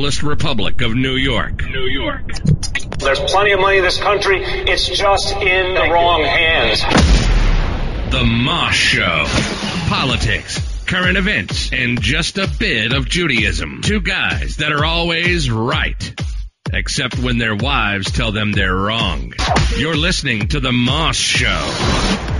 Socialist Republic of New York. New York. There's plenty of money in this country. It's just in the wrong hands. The Moss Show. Politics, current events, and just a bit of Judaism. Two guys that are always right. Except when their wives tell them they're wrong. You're listening to The Moss Show.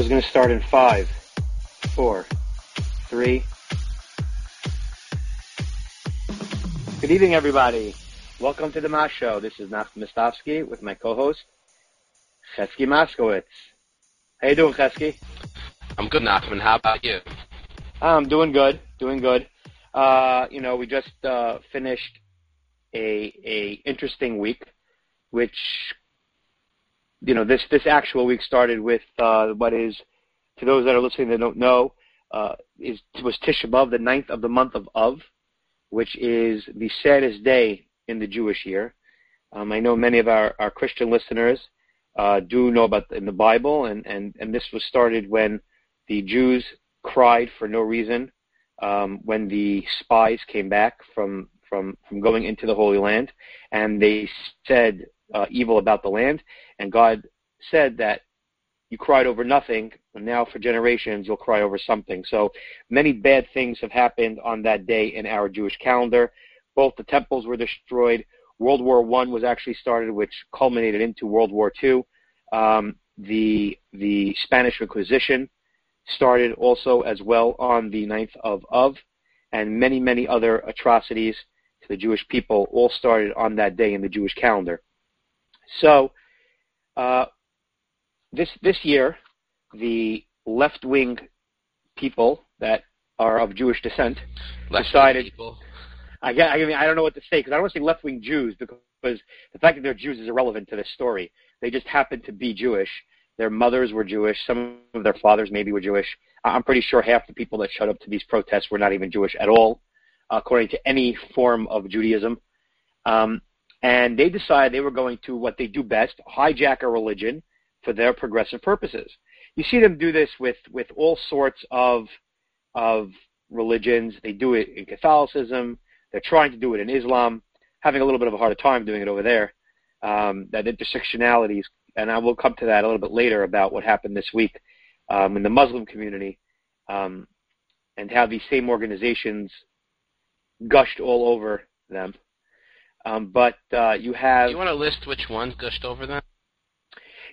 Show's going to start in five, four, three. Good evening, everybody. Welcome to the Mas Show. This is Nachum Mistovsky with my co-host, Chesky Moskowitz. How you doing, Chesky? I'm good, Nachman. How about you? I'm doing good, doing good. Uh, you know, we just uh, finished a a interesting week, which you know, this this actual week started with uh, what is, to those that are listening that don't know, uh, is was Tisha B'av, the ninth of the month of Av, which is the saddest day in the Jewish year. Um, I know many of our, our Christian listeners uh, do know about in the Bible, and, and, and this was started when the Jews cried for no reason um, when the spies came back from, from, from going into the Holy Land, and they said uh, evil about the land, and God said that you cried over nothing, and now for generations you'll cry over something. So many bad things have happened on that day in our Jewish calendar. Both the temples were destroyed. World War One was actually started, which culminated into World War Two. Um, the the Spanish Inquisition started also as well on the 9th of Av, and many many other atrocities to the Jewish people all started on that day in the Jewish calendar. So uh, this this year, the left wing people that are of Jewish descent Left decided. people. I, I mean, I don't know what to say because I don't want to say left wing Jews because the fact that they're Jews is irrelevant to this story. They just happen to be Jewish. Their mothers were Jewish. Some of their fathers maybe were Jewish. I'm pretty sure half the people that showed up to these protests were not even Jewish at all, according to any form of Judaism. Um, and they decided they were going to what they do best, hijack a religion for their progressive purposes. You see them do this with, with all sorts of, of religions. They do it in Catholicism. They're trying to do it in Islam, having a little bit of a harder time doing it over there. Um, that intersectionality, is and I will come to that a little bit later about what happened this week um, in the Muslim community, um, and how these same organizations gushed all over them. Um, but uh, you have Do you want to list which ones gushed over them?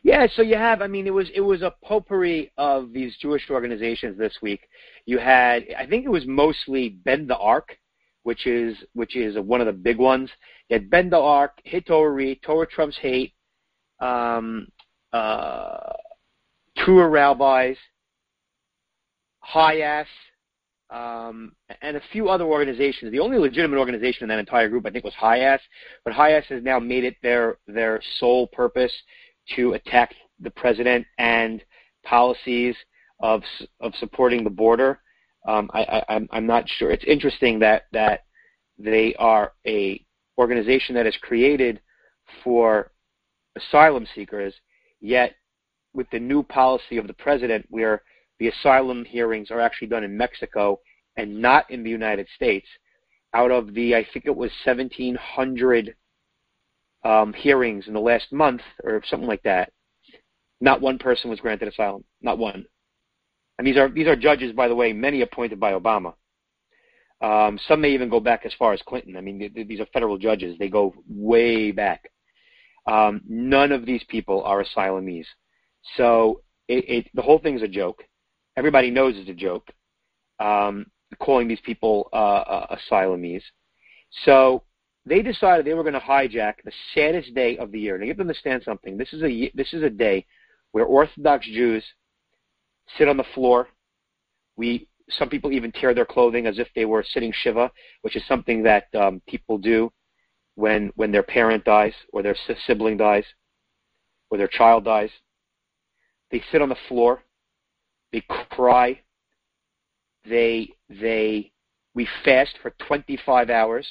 yeah, so you have. I mean, it was it was a potpourri of these Jewish organizations this week. You had, I think it was mostly Bend the Arc, which is which is one of the big ones. You had Bend the Arc, Hitori, Torah Trumps Hate, um, uh, T'ruah Rabbis, HIAS, um, and a few other organizations. The only legitimate organization in that entire group, I think, was HIAS. But HIAS has now made it their their sole purpose to attack the president and policies of of supporting the border. Um, I, I, I'm not sure. It's interesting that that they are a organization that is created for asylum seekers, yet with the new policy of the president, where the asylum hearings are actually done in Mexico and not in the United States. Out of the, I think it was 1,700 um, hearings in the last month or something like that, not one person was granted asylum. Not one. And these are these are judges, by the way, many appointed by Obama. Um, some may even go back as far as Clinton. I mean, these are federal judges; they go way back. Um, none of these people are asylees, so it, it, the whole thing is a joke everybody knows is a joke, um, calling these people uh, uh, asylees. So they decided they were going to hijack the saddest day of the year. Now you have to understand something. This is a this is a day where Orthodox Jews sit on the floor. We some people even tear their clothing as if they were sitting shiva, which is something that um, people do when when their parent dies or their sibling dies. or their child dies. They sit on the floor. They cry. They they we fast for 25 hours.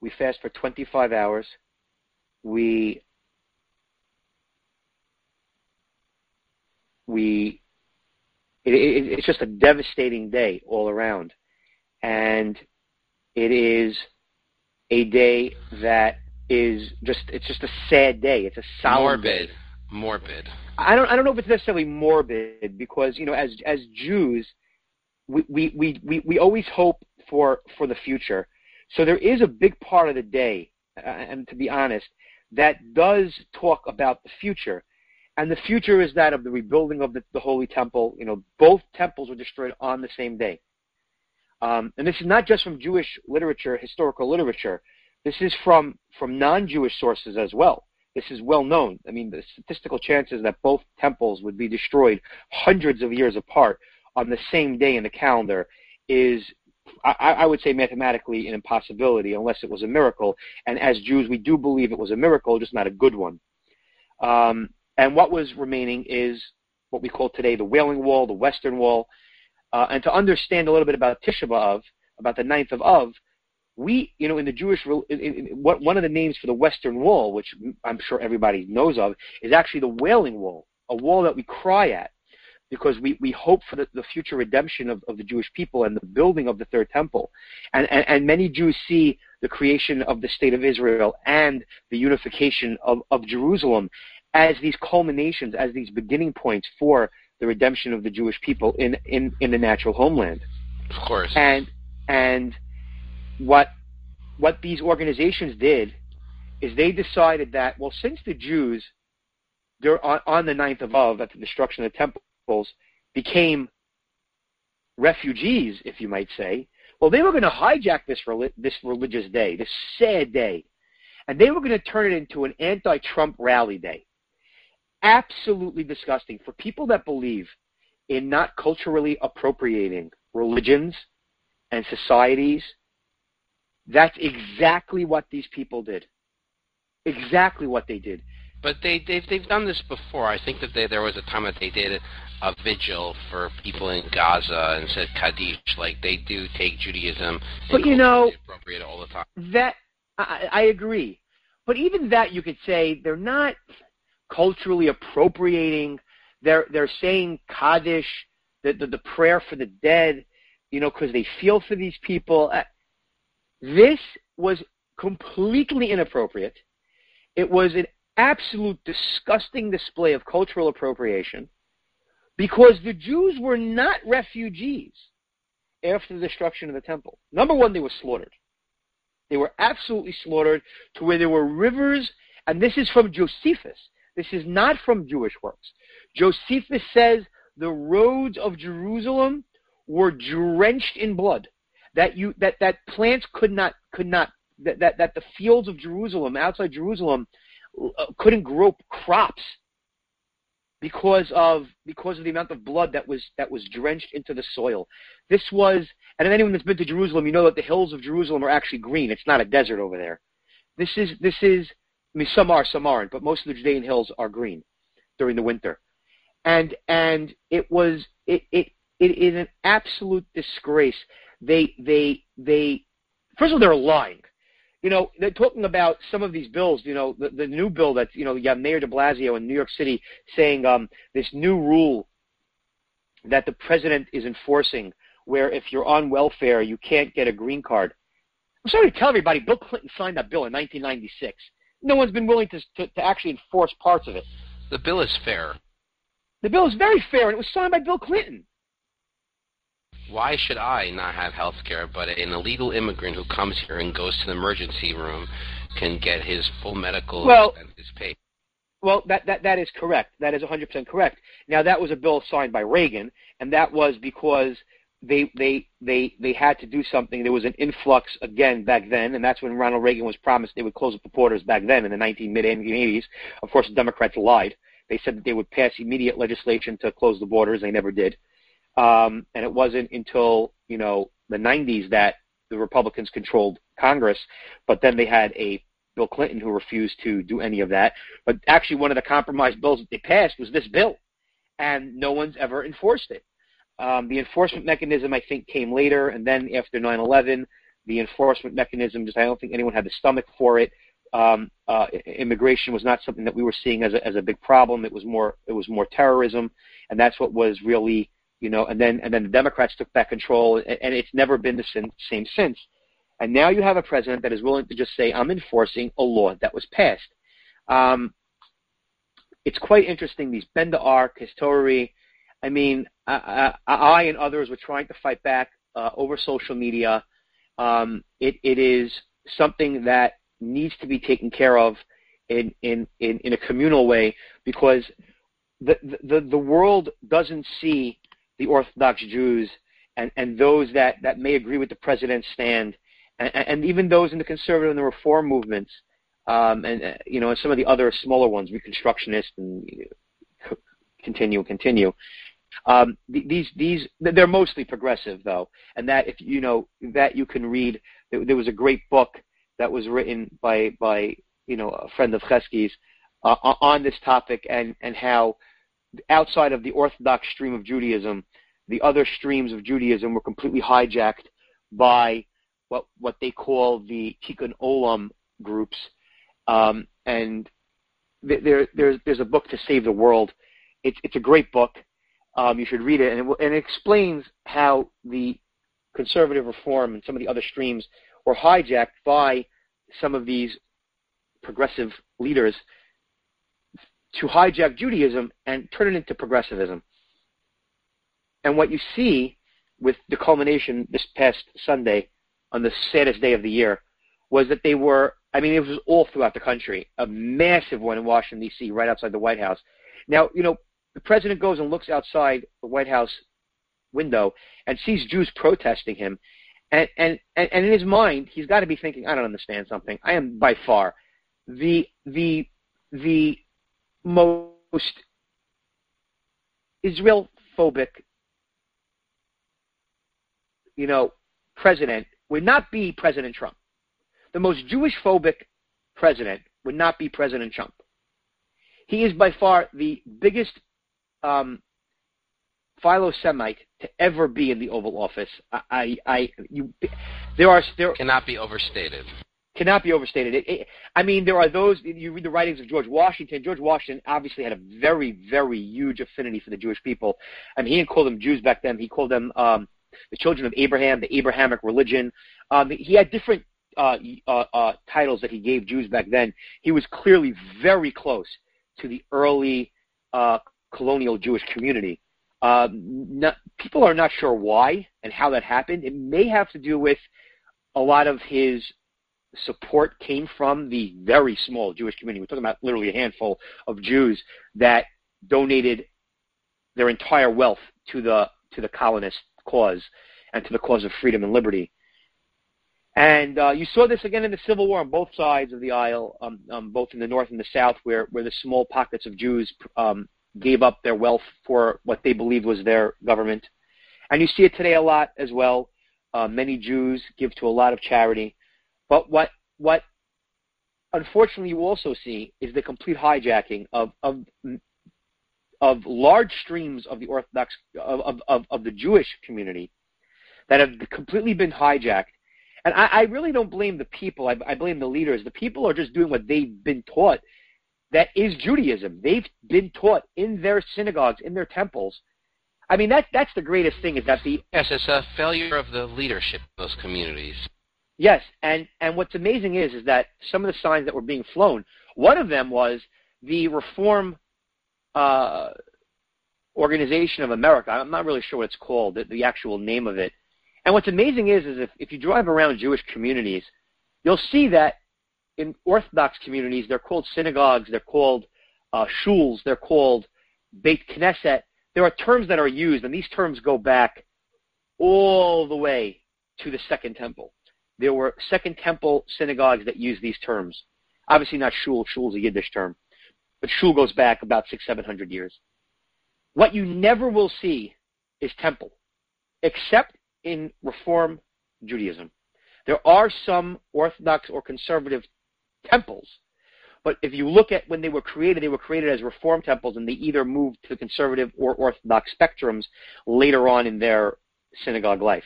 We fast for 25 hours. We we it, it, it's just a devastating day all around, and it is a day that is just it's just a sad day. It's a solemn morbid, day. morbid. I don't I don't know if it's necessarily morbid because you know as as Jews we we we we, we always hope for for the future. So there is a big part of the day, uh, and to be honest, that does talk about the future. And the future is that of the rebuilding of the, the Holy Temple. You know, both temples were destroyed on the same day. Um, and this is not just from Jewish literature, historical literature. This is from, from non-Jewish sources as well. This is well known. I mean, the statistical chances that both temples would be destroyed hundreds of years apart on the same day in the calendar is, I, I would say, mathematically an impossibility unless it was a miracle. And as Jews, we do believe it was a miracle, just not a good one. Um, and what was remaining is what we call today the Wailing Wall, the Western Wall. Uh, and to understand a little bit about Tisha B'Av, about the ninth of Av, we, you know, in the Jewish, in, in, what, one of the names for the Western Wall, which I'm sure everybody knows of, is actually the Wailing Wall, a wall that we cry at because we, we hope for the, the future redemption of, of the Jewish people and the building of the third temple. And, and, and many Jews see the creation of the state of Israel and the unification of, of Jerusalem as these culminations, as these beginning points for the redemption of the Jewish people in, in, in the natural homeland. Of course. And and what what these organizations did is they decided that well, since the Jews they're on, on the ninth of Av at the destruction of the temples became refugees, if you might say, well, they were going to hijack this this religious day, this sad day, and they were going to turn it into an anti-Trump rally day absolutely disgusting for people that believe in not culturally appropriating religions and societies. That's exactly what these people did. Exactly what they did. But they they've they've done this before. I think that they, there was a time that they did a vigil for people in Gaza and said Kaddish. Like they do take Judaism. But you know, appropriate all the time. That I, I agree. But even that, you could say they're not culturally appropriating. They're they're saying Kaddish, the the, the prayer for the dead, you know, because they feel for these people. Uh, This was completely inappropriate. It was an absolute disgusting display of cultural appropriation because the Jews were not refugees after the destruction of the temple. Number one, they were slaughtered. They were absolutely slaughtered to where there were rivers, and this is from Josephus. This is not from Jewish works. Josephus says the roads of Jerusalem were drenched in blood. That you that, that plants could not could not that, that, that the fields of Jerusalem outside Jerusalem uh, couldn't grow crops because of because of the amount of blood that was that was drenched into the soil. This was and anyone that's been to Jerusalem, you know that the hills of Jerusalem are actually green. It's not a desert over there. This is this is I mean, some are, some aren't, but most of the Judean hills are green during the winter. And and it was it it it is an absolute disgrace. They they they first of all they're lying. You know, they're talking about some of these bills. You know, the, the new bill that you know, you have Mayor De Blasio in New York City saying um, this new rule that the president is enforcing, where if you're on welfare, you can't get a green card. I'm sorry to tell everybody, Bill Clinton signed that bill in 1996 no one's been willing to, to, to actually enforce parts of it. The bill is fair. The bill is very fair, and it was signed by Bill Clinton. Why should I not have health care, but an illegal immigrant who comes here and goes to the emergency room can get his full medical well, expenses paid? Well, that, that, that is correct. That is 100% correct. Now, that was a bill signed by Reagan, and that was because – they they they they had to do something. There was an influx again back then, and that's when Ronald Reagan was promised they would close up the borders back then in the 19 mid 1980s. Of course, the Democrats lied. They said that they would pass immediate legislation to close the borders. They never did. Um, and it wasn't until you know the 90s that the Republicans controlled Congress. But then they had a Bill Clinton, who refused to do any of that. But actually, one of the compromise bills that they passed was this bill, and no one's ever enforced it. Um, the enforcement mechanism, I think, came later, and then after 9/11, the enforcement mechanism just I don't think anyone had the stomach for it. Um, uh, immigration was not something that we were seeing as a, as a big problem. It was more it was more terrorism, and that's what was really you know. And then and then the Democrats took back control, and, it's never been the same since. And now you have a president that is willing to just say, "I'm enforcing a law that was passed." Um, it's quite interesting. These Bend the Arc, history. I mean, I, I, I, and others were trying to fight back uh, over social media. Um, it, it is something that needs to be taken care of in, in, in, in a communal way because the, the, the world doesn't see the Orthodox Jews and, and those that, that may agree with the president's stand, and, and even those in the conservative and the reform movements, um, and uh, you know, and some of the other smaller ones, Reconstructionists, and continue, continue. Um, these these they're mostly progressive though, and that if you know that you can read. There was a great book that was written by by you know a friend of Chesky's uh, on this topic and and how outside of the Orthodox stream of Judaism, the other streams of Judaism were completely hijacked by what what they call the Tikkun Olam groups, um, and there there's there's a book to save the world. It's it's a great book. Um, you should read it, and it, and it explains how the conservative reform and some of the other streams were hijacked by some of these progressive leaders to hijack Judaism and turn it into progressivism. And what you see with the culmination this past Sunday on the saddest day of the year was that they were, I mean, it was all throughout the country, a massive one in Washington, D.C., right outside the White House. Now, you know, the president goes and looks outside the White House window and sees Jews protesting him. And, and, and and in his mind, he's got to be thinking, I don't understand something. I am by far the, the, the most Israel phobic, you know, president would not be President Trump. The most Jewish phobic president would not be President Trump. He is by far the biggest um, philo-Semite to ever be in the Oval Office. I, I, I you, there are there cannot be overstated. Cannot be overstated. It, it, I mean, there are those. You read the writings of George Washington. George Washington obviously had a very, very huge affinity for the Jewish people. I mean, he didn't call them Jews back then. He called them um, the children of Abraham, the Abrahamic religion. Um, he had different uh, uh, uh, titles that he gave Jews back then. He was clearly very close to the early uh, colonial Jewish community. Uh, not, people are not sure why and how that happened. It may have to do with a lot of his support came from the very small Jewish community. We're talking about literally a handful of Jews that donated their entire wealth to the to the colonist cause and to the cause of freedom and liberty. And uh, you saw this again in the Civil War on both sides of the aisle, um, um, both in the North and the South, where, where the small pockets of Jews um, gave up their wealth for what they believed was their government. And you see it today a lot as well. Uh, many Jews give to a lot of charity. But what, what unfortunately you also see is the complete hijacking of, of, of large streams of the Orthodox, of, of, of the Jewish community that have completely been hijacked. And I, I really don't blame the people. I, I blame the leaders. The people are just doing what they've been taught that is Judaism. They've been taught in their synagogues, in their temples. I mean, that that's the greatest thing is that the yes, it's a failure of the leadership of those communities. Yes, and and what's amazing is is that some of the signs that were being flown. One of them was the Reform uh, Organization of America. I'm not really sure what it's called, the, the actual name of it. And what's amazing is is if, if you drive around Jewish communities, you'll see that in Orthodox communities, they're called synagogues, they're called uh, shuls, they're called Beit Knesset. There are terms that are used, and these terms go back all the way to the Second Temple. There were Second Temple synagogues that used these terms. Obviously, not shul. Shul is a Yiddish term, but shul goes back about six, seven hundred years. What you never will see is temple, except in Reform Judaism. There are some Orthodox or conservative temples. But if you look at when they were created, they were created as reform temples, and they either moved to the conservative or orthodox spectrums later on in their synagogue life.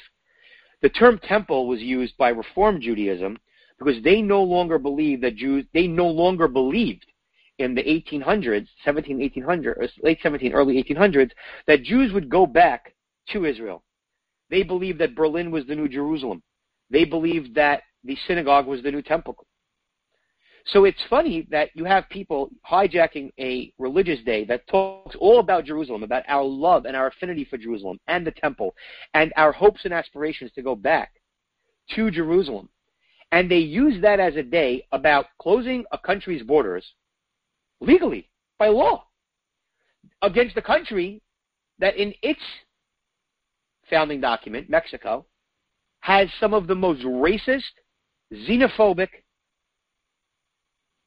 The term temple was used by Reform Judaism because they no longer believed that Jews, they no longer believed in the 1800s, 17, 1800, late 17, early 1800s, that Jews would go back to Israel. They believed that Berlin was the new Jerusalem. They believed that the synagogue was the new temple. So it's funny that you have people hijacking a religious day that talks all about Jerusalem, about our love and our affinity for Jerusalem and the temple, and our hopes and aspirations to go back to Jerusalem. And they use that as a day about closing a country's borders legally, by law, against a country that in its founding document, Mexico, has some of the most racist, xenophobic,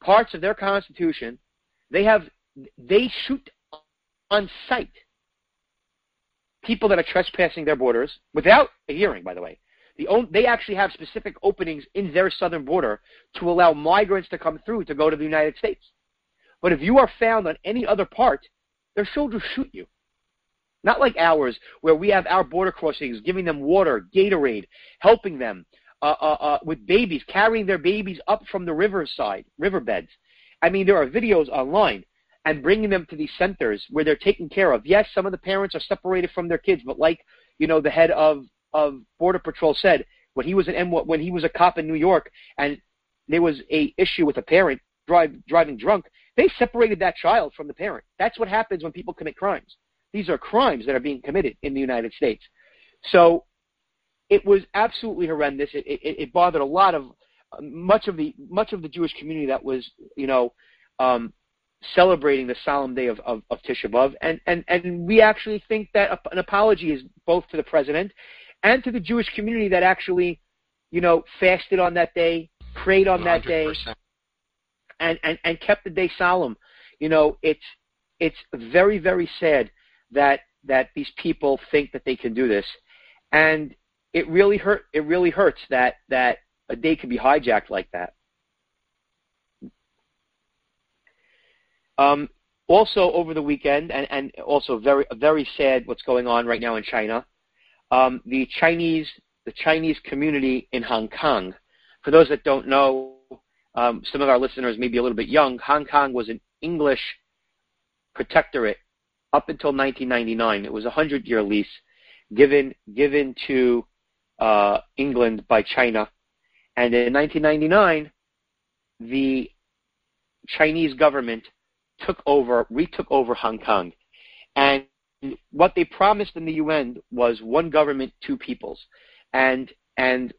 parts of their constitution, they have they shoot on sight people that are trespassing their borders without a hearing, by the way. The own, they actually have specific openings in their southern border to allow migrants to come through to go to the United States. But if you are found on any other part, their soldiers shoot you. Not like ours, where we have our border crossings, giving them water, Gatorade, helping them, uh, uh, uh, with babies, carrying their babies up from the riverside, riverbeds. I mean, there are videos online and bringing them to these centers where they're taken care of. Yes, some of the parents are separated from their kids, but like you know, the head of of Border Patrol said when he was an when he was a cop in New York and there was a issue with a parent drive, driving drunk, they separated that child from the parent. That's what happens when people commit crimes. These are crimes that are being committed in the United States. So it was absolutely horrendous. It, it, it bothered a lot of much of the much of the Jewish community that was you know um, celebrating the solemn day of, of, of Tisha B'av, and, and and we actually think that an apology is both to the president and to the Jewish community that actually you know fasted on that day, prayed on 100%. that day, and, and and kept the day solemn. You know, it's it's very very sad that that these people think that they can do this, and it really hurt. It really hurts that that a day could be hijacked like that. Um, also over the weekend, and, and also very very sad what's going on right now in China. Um, the Chinese the Chinese community in Hong Kong. For those that don't know, um, some of our listeners may be a little bit young. Hong Kong was an English protectorate up until 1999. It was a hundred year lease given given to uh, England by China. And in 1999, the Chinese government took over, retook over Hong Kong. And what they promised in the UN was one government, two peoples. And and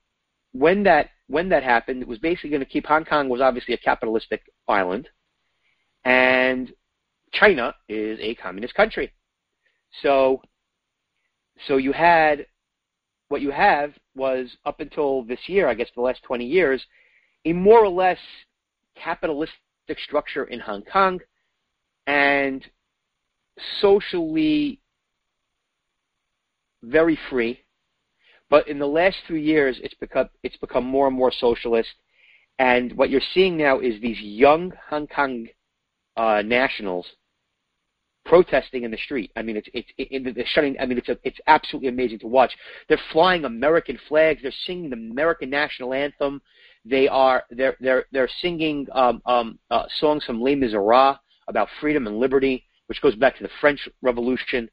when that when that happened, it was basically going to keep Hong Kong was obviously a capitalistic island, and China is a communist country. So so you had what you have was up until this year, I guess the last 20 years, a more or less capitalistic structure in Hong Kong and socially very free. But in the last few years, it's become it's become more and more socialist. And what you're seeing now is these young Hong Kong uh, nationals protesting in the street. I mean, it's it's it, they're shutting. I mean, it's a, it's absolutely amazing to watch. They're flying American flags. They're singing the American national anthem. They are they're they're they're singing um, um, uh, songs from Les Miserables about freedom and liberty, which goes back to the French Revolution.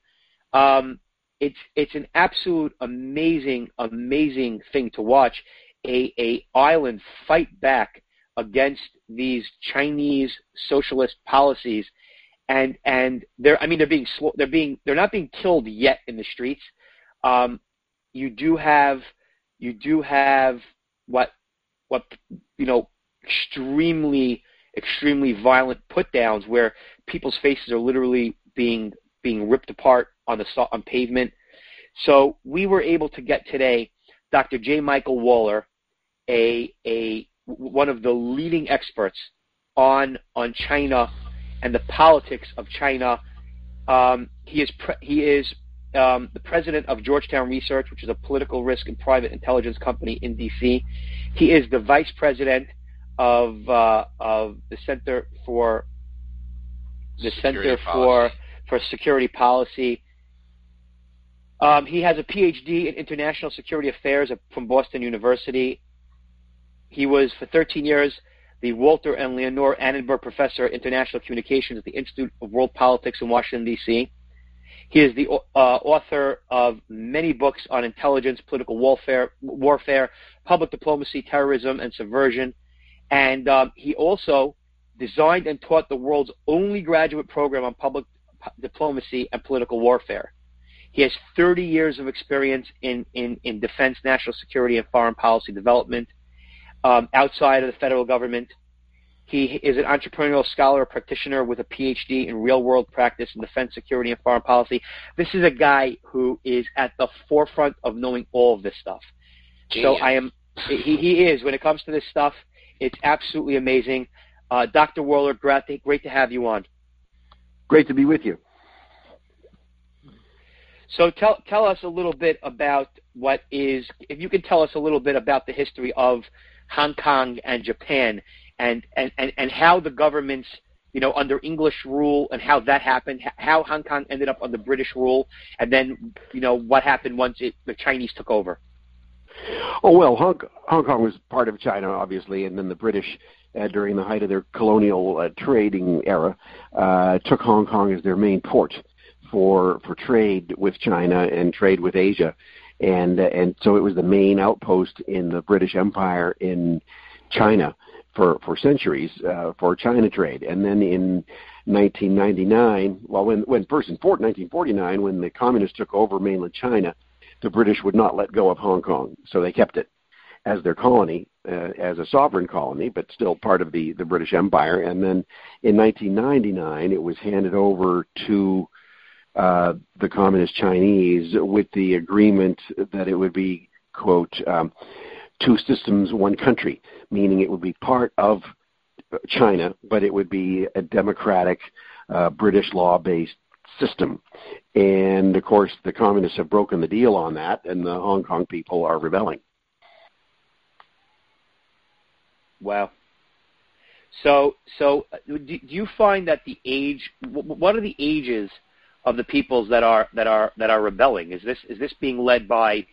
Um, it's it's an absolute amazing amazing thing to watch. A a island fight back against these Chinese socialist policies and and they're I mean they're being they're being they're not being killed yet in the streets. Um, you do have you do have what what you know extremely extremely violent put downs where people's faces are literally being being ripped apart on the on pavement. So we were able to get today Dr. J. Michael Waller, a a one of the leading experts on on China and the politics of China. Um, he is pre- he is um, the president of Georgetown Research, which is a political risk and private intelligence company in D.C. He is the vice president of uh, of the Center for the Security Center Policy. for for Security Policy. Um, he has a PhD in International Security Affairs from Boston University. He was for 13 years the Walter and Leonore Annenberg Professor of International Communications at the Institute of World Politics in Washington, D.C. He is the uh, author of many books on intelligence, political warfare, warfare, public diplomacy, terrorism, and subversion. And um, he also designed and taught the world's only graduate program on public diplomacy and political warfare. He has 30 years of experience in, in, in defense, national security, and foreign policy development um, outside of the federal government. He is an entrepreneurial scholar, practitioner with a PhD in real world practice in defense, security, and foreign policy. This is a guy who is at the forefront of knowing all of this stuff. So I am, he, he is, when it comes to this stuff, it's absolutely amazing. Uh, Dr. Waller, great, great to have you on. Great to be with you. So tell tell us a little bit about what is, if you could tell us a little bit about the history of Hong Kong and Japan, and and and, and how the governments, you know, under English rule, and how that happened, how Hong Kong ended up under British rule, and then you know what happened once it, the Chinese took over. Oh well, Hong, Hong Kong was part of China, obviously, and then the British, uh, during the height of their colonial uh, trading era, uh, took Hong Kong as their main port for for trade with China and trade with Asia, and and so it was the main outpost in the British Empire in China for for centuries uh, for China trade, and then in 1999, well, when when first in 1949, when the communists took over mainland China, the British would not let go of Hong Kong, so they kept it as their colony, uh, as a sovereign colony, but still part of the the British Empire. And then in 1999, it was handed over to uh, the communist Chinese with the agreement that it would be, quote, um, two systems, one country, meaning it would be part of China, but it would be a democratic, uh, British law based system. And of course, the communists have broken the deal on that, and the Hong Kong people are rebelling. Wow. So, so uh, do, do you find that the age? What are the ages of the peoples that are that are that are rebelling? Is this is this being led by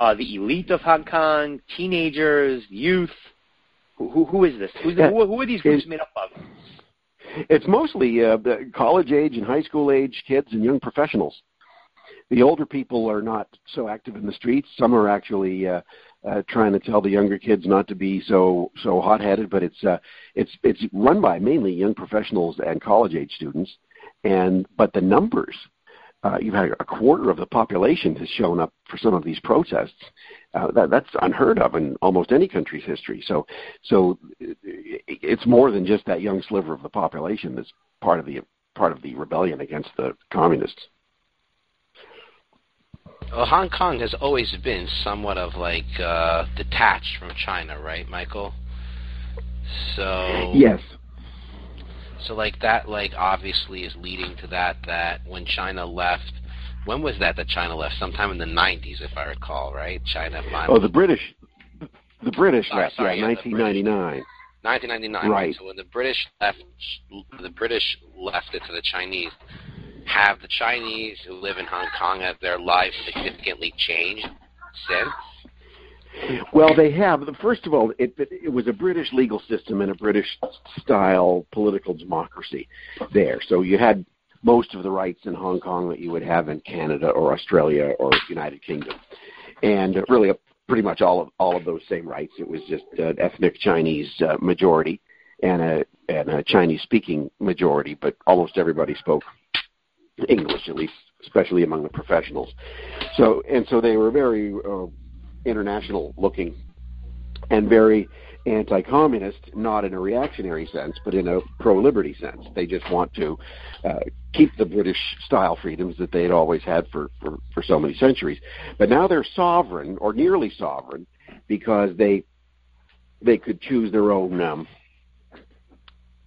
uh, the elite of Hong Kong, teenagers, youth? Who, who, who is this? Who's the, who, who are these groups made up of? It's mostly uh, the college age and high school age kids and young professionals. The older people are not so active in the streets. Some are actually uh, uh, trying to tell the younger kids not to be so so hot headed. But it's uh, it's it's run by mainly young professionals and college age students. And but the numbers, uh, you've had a quarter of the population has shown up for some of these protests. Uh, that, that's unheard of in almost any country's history. So, so it's more than just that young sliver of the population that's part of the part of the rebellion against the communists. Well, Hong Kong has always been somewhat of like uh, detached from China, right, Michael? So yes, so like that, like obviously is leading to that. That when China left, when was that that China left? Sometime in the '90s, if I recall, right? China finally. Oh, the British. The British left, sorry, yeah, yeah, the 1999. 1999. Right. So when the British left, the British left it to the Chinese. Have the Chinese who live in Hong Kong have their lives significantly changed since? Well, they have. First of all, it, it was a British legal system and a British style political democracy there. So you had most of the rights in Hong Kong that you would have in Canada or Australia or United Kingdom, and really pretty much all of all of those same rights. It was just an ethnic Chinese uh, majority and a and a Chinese speaking majority, but almost everybody spoke English, at least, especially among the professionals. So and so they were very uh, international looking and very anti communist, not in a reactionary sense, but in a pro liberty sense. They just want to uh, keep the British style freedoms that they had always had for, for, for so many centuries. But now they're sovereign, or nearly sovereign, because they they could choose their own um,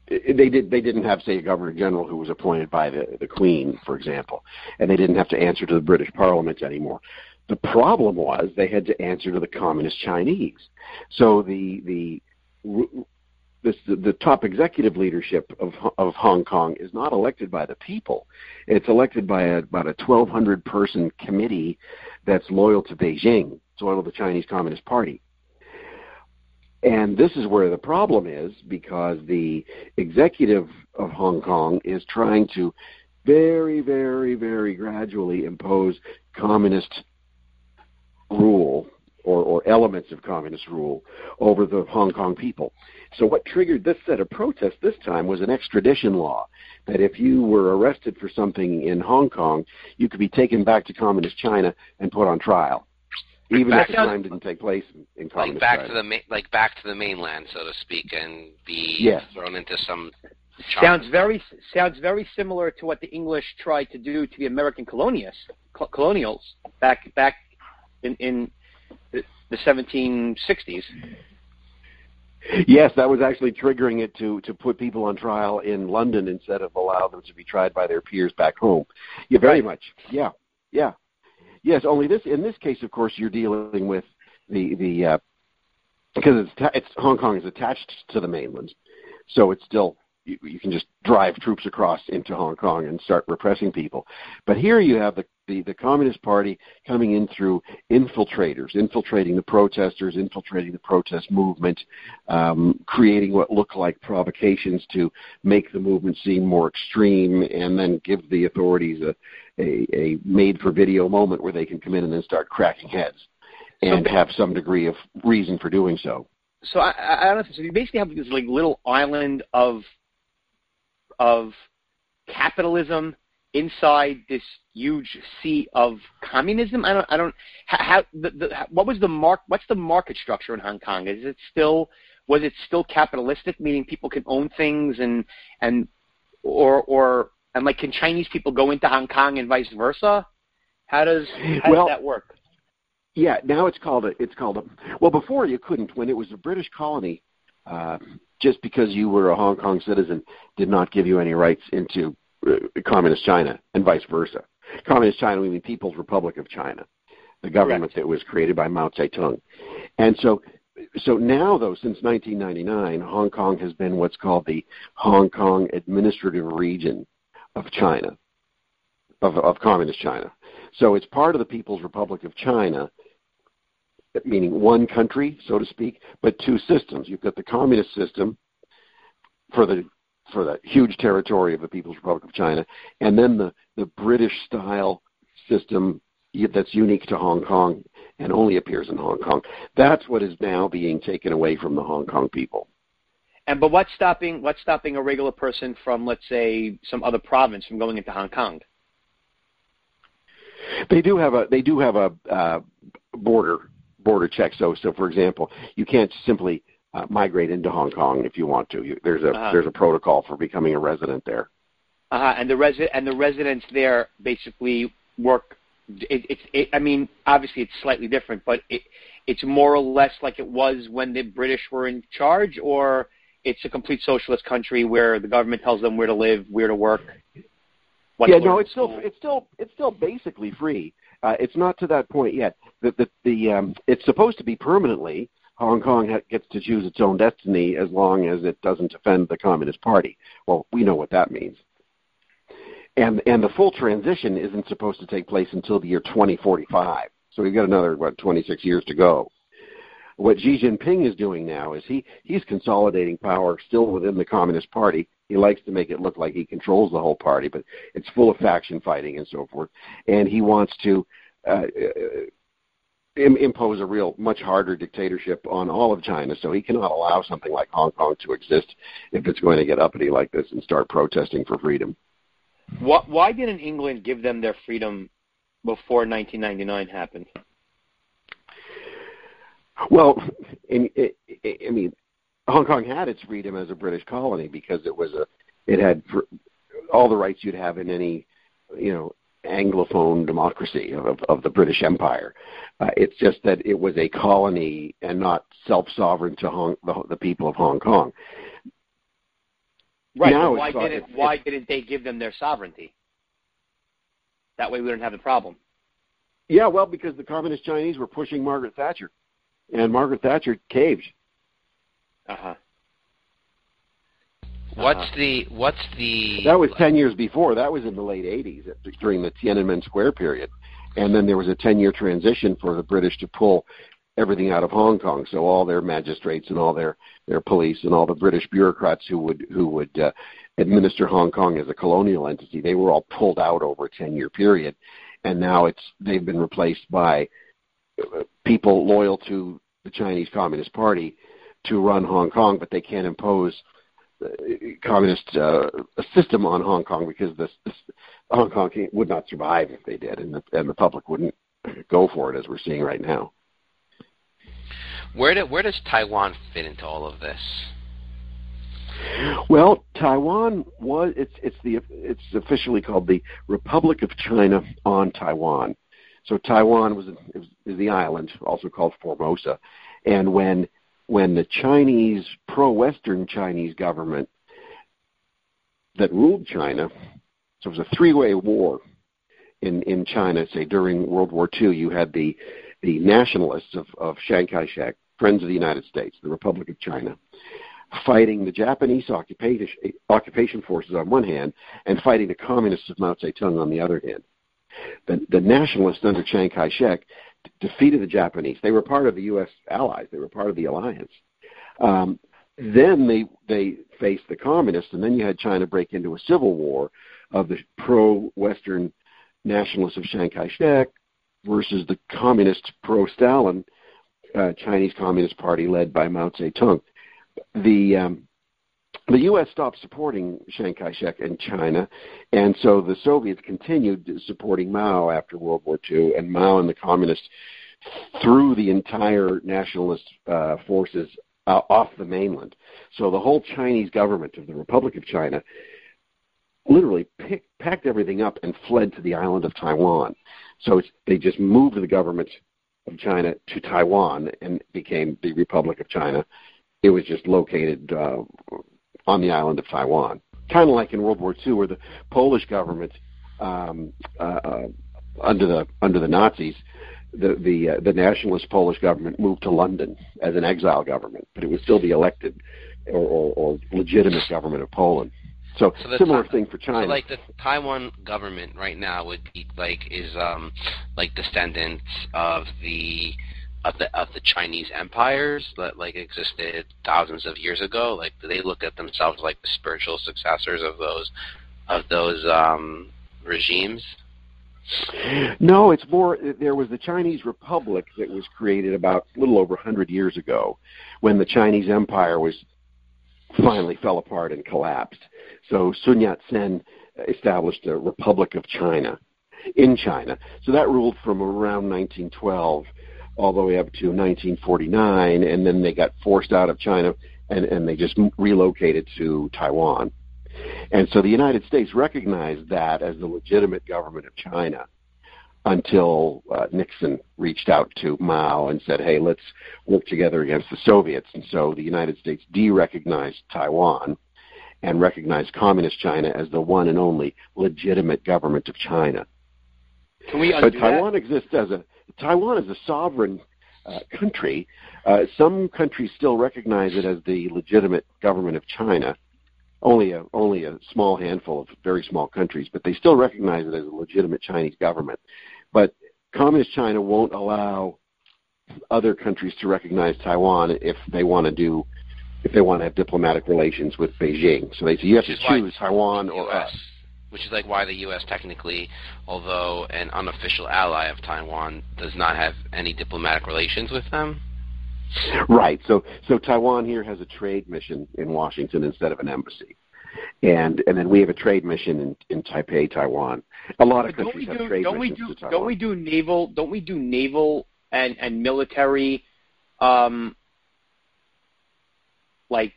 they did they didn't have say a governor general who was appointed by the the queen for example and they didn't have to answer to the british parliament anymore the problem was they had to answer to the communist Chinese. So the the this the, the top executive leadership of of Hong Kong is not elected by the people. It's elected by a, about a 1,200 person committee that's loyal to Beijing, loyal to the Chinese Communist Party. And this is where the problem is because the executive of Hong Kong is trying to very, very, very gradually impose communist rule or, or elements of communist rule over the Hong Kong people. So what triggered this set of protests this time was an extradition law that if you were arrested for something in Hong Kong, you could be taken back to communist China and put on trial. Even if the crime didn't take place in, in communist like back China. to the ma- like back to the mainland, so to speak, and be Yes. thrown into some. Sounds very sounds very similar to what the English tried to do to the American colonials col- colonials back back in in the, the 1760s. Yes, that was actually triggering it to to put people on trial in London instead of allow them to be tried by their peers back home. Yeah, very much. Yeah, yeah, yes. Only this in this case, of course, you're dealing with the the uh, because it's ta- it's Hong Kong is attached to the mainland, so it's still you, you can just drive troops across into Hong Kong and start repressing people. But here you have the, the, the Communist Party coming in through infiltrators, infiltrating the protesters, infiltrating the protest movement, um, creating what look like provocations to make the movement seem more extreme, and then give the authorities a, a, a made-for-video moment where they can come in and then start cracking heads and have some degree of reason for doing so. So I, I I don't know. So you basically have this like little island of of capitalism inside this huge sea of communism. I don't. I don't. How, how the, the what was the mark? What's the market structure in Hong Kong? Is it still was it still capitalistic, meaning people can own things and and or or and like can Chinese people go into Hong Kong and vice versa? How does how Well- does that work? Yeah, now it's called a. It's called a. Well, before you couldn't. When it was a British colony, uh, just because you were a Hong Kong citizen did not give you any rights into uh, communist China, and vice versa. Communist China, we mean People's Republic of China, the government that was created by Mao Zedong, and so. So now, though, since 1999, Hong Kong has been what's called the Hong Kong Administrative Region of China, of, of Communist China. So it's part of the People's Republic of China, meaning one country, so to speak, but two systems. You've got the communist system for the for the huge territory of the People's Republic of China, and then the, the British style system that's unique to Hong Kong and only appears in Hong Kong. That's what is now being taken away from the Hong Kong people. And but what's stopping what's stopping a regular person from let's say some other province from going into Hong Kong? They do have a they do have a uh, border border checks. So so for example, you can't simply uh, migrate into Hong Kong if you want to. You, there's a Uh-huh. there's a protocol for becoming a resident there. Uh-huh. And the resi- and the residents there basically work. It, it's it, I mean obviously it's slightly different, but it it's more or less like it was when the British were in charge, or it's a complete socialist country where the government tells them where to live, where to work. what yeah, to no, it's still it's still it's still basically free. Uh, it's not to that point yet. The the, the um, it's supposed to be permanently. Hong Kong ha- gets to choose its own destiny as long as it doesn't offend the Communist Party. Well, we know what that means. And and the full transition isn't supposed to take place until the year 2045. So we've got another what 26 years to go. What Xi Jinping is doing now is he he's consolidating power still within the Communist Party. He likes to make it look like he controls the whole party, but it's full of faction fighting and so forth. And he wants to uh, uh, im- impose a real much harder dictatorship on all of China. So he cannot allow something like Hong Kong to exist if it's going to get uppity like this and start protesting for freedom. Why, why didn't England give them their freedom before 1999 happened? Well, in, I I mean, Hong Kong had its freedom as a British colony because it was a, it had fr- all the rights you'd have in any, you know, Anglophone democracy of, of the British Empire. Uh, it's just that it was a colony and not self-sovereign to Hong, the, the people of Hong Kong. Right. Now why didn't it's- Why didn't they give them their sovereignty? That way, we don't have the problem. Yeah, well, because the communist Chinese were pushing Margaret Thatcher, and Margaret Thatcher caved. Uh huh. What's Uh-huh. the what's the That was 10 years before. That was in the late 80s during the Tiananmen Square period. And then there was a 10 year transition for the British to pull everything out of Hong Kong. So all their magistrates and all their, their police and all the British bureaucrats who would, who would uh, administer Hong Kong as a colonial entity, they were all pulled out over a 10 year period. And now it's, they've been replaced by uh, people loyal to the Chinese Communist Party to run Hong Kong, but they can't impose communist uh, system on Hong Kong because this, this Hong Kong would not survive if they did, and the, and the public wouldn't go for it as we're seeing right now. where do, where does Taiwan fit into all of this? Well, Taiwan was it's it's the it's officially called the Republic of China on Taiwan. So Taiwan was, is, is the island, also called Formosa, and when when the Chinese pro-Western Chinese government that ruled China, so it was a three-way war in in China. Say during World War II, you had the the nationalists of, of Chiang Kai-shek, Friends of the United States, the Republic of China, fighting the Japanese occupation, occupation forces on one hand and fighting the communists of Mao Zedong on the other hand. The, the nationalists under Chiang Kai-shek d- defeated the Japanese. They were part of the U.S. allies. They were part of the alliance. Um, then they they faced the communists, and then you had China break into a civil war of the pro-Western nationalists of Chiang Kai-shek versus the communist pro-Stalin uh, Chinese Communist Party led by Mao Zedong the um, the U.S. stopped supporting Chiang Kai-shek in China, and so the Soviets continued supporting Mao after World War II, and Mao and the communists threw the entire nationalist uh, forces uh, off the mainland. So the whole Chinese government of the Republic of China literally packed everything up and fled to the island of Taiwan. So they just moved the government of China to Taiwan and became the Republic of China it was just located uh, on the island of Taiwan. Kind of like in World War II, where the Polish government, um, uh, uh, under the under the Nazis, the the uh, the nationalist Polish government moved to London as an exile government, but it was still the elected or, or, or legitimate government of Poland. So, So similar thing for China. So like the Taiwan government right now would be like is um like descendants of the of the of the Chinese empires that like existed thousands of years ago. Like they look at themselves like the spiritual successors of those of those um regimes. No, it's more. There was the Chinese Republic that was created about a little over a 100 years ago, when the Chinese Empire was finally fell apart and collapsed. So Sun Yat Sen established a Republic of China in China. So that ruled from around 1912 all the way up to 1949, and then they got forced out of China and, and they just relocated to Taiwan. And so the United States recognized that as the legitimate government of China until uh, Nixon reached out to Mao and said, hey, let's work together against the Soviets. And so the United States de-recognized Taiwan and recognized Communist China as the one and only legitimate government of China. Can we But undo Taiwan exists as a Taiwan is a sovereign uh, country. Uh, some countries still recognize it as the legitimate government of China. Only a only a small handful of very small countries, but they still recognize it as a legitimate Chinese government. But communist China won't allow other countries to recognize Taiwan if they want to do if they want to have diplomatic relations with Beijing. So they say you have to choose Taiwan or US, us. Which is like why the U.S. technically, although an unofficial ally of Taiwan, does not have any diplomatic relations with them. Right. So so Taiwan here has a trade mission in Washington instead of an embassy. And and then we have a trade mission in, in Taipei, Taiwan. A lot of But don't countries we have do trade don't we missions do to Taiwan. don't we do naval don't we do naval and and military um like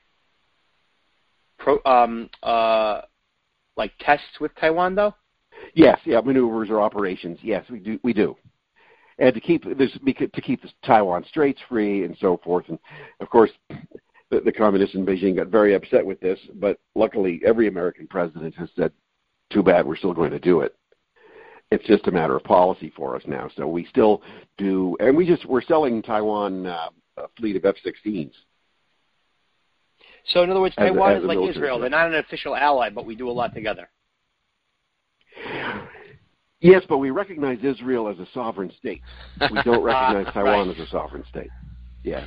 pro um uh like tests with Taiwan though? Yes, yeah, maneuvers or operations. Yes, we do. We do. And to keep this to keep the Taiwan Straits free and so forth, and of course, the, the communists in Beijing got very upset with this. But luckily, every American president has said, "Too bad, we're still going to do it." It's just a matter of policy for us now. So we still do, and we just we're selling Taiwan uh, a fleet of F-16s. So in other words, Taiwan is like Israel. They're not an official ally, but we do a lot together. Yes, but we recognize Israel as a sovereign state. We don't recognize Taiwan right. as a sovereign state. Yes.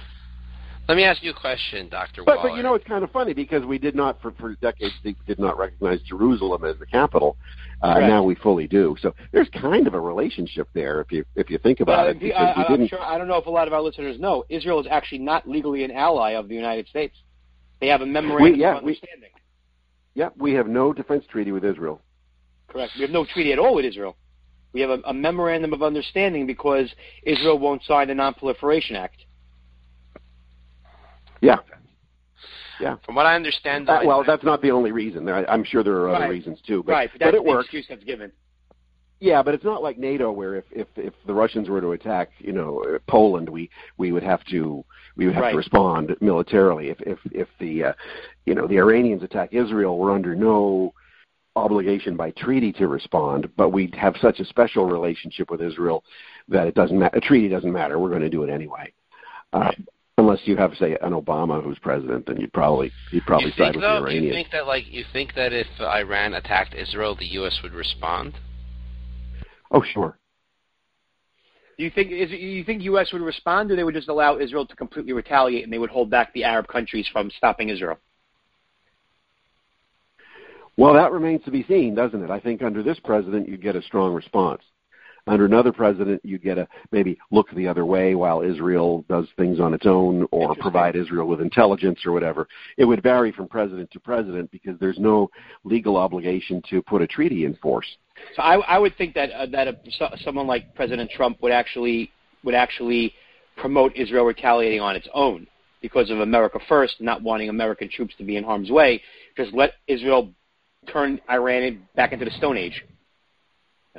Let me ask you a question, Dr. But, but you know, it's kind of funny because we did not, for, for decades, did not recognize Jerusalem as the capital. Uh, Correct. now we fully do. So there's kind of a relationship there if you if you think about But it. I, we I, didn't. I'm sure I don't know if a lot of our listeners know Israel is actually not legally an ally of the United States. They have a memorandum We- yeah, of we- Yeah, we have no defense treaty with Israel. Correct. We have no treaty at all with Israel. We have a, a memorandum of understanding because Israel won't sign the Non-Proliferation Act. Yeah. Yeah. From what I understand, Uh, though, well, I- that's not the only reason. There- I'm sure there are other Right. reasons too. But, right. but That's it the works. excuse that's given. Yeah, but it's not like NATO, where if if if the Russians were to attack, you know, Poland, we we would have to we would have Right. to respond militarily. If if if the uh, you know the Iranians attack Israel, we're under no obligation by treaty to respond, but we have such a special relationship with Israel that it doesn't matter. A treaty doesn't matter. We're going to do it anyway. Uh, unless you have, say, an Obama who's president, then you'd probably you'd probably you side with though, the you think that like you think that if Iran attacked Israel, the U.S. would respond? Oh, sure. Do you think is you think U.S. would respond, or they would just allow Israel to completely retaliate, and they would hold back the Arab countries from stopping Israel? Well, that remains to be seen, doesn't it? I think under this president, you'd get a strong response. Under another president, you get a maybe look the other way while Israel does things on its own or provide Israel with intelligence or whatever. It would vary from president to president because there's no legal obligation to put a treaty in force. So I, I would think that uh, that a, so, someone like President Trump would actually would actually promote Israel retaliating on its own because of America first, not wanting American troops to be in harm's way. Just let Israel turn Iran back into the Stone Age,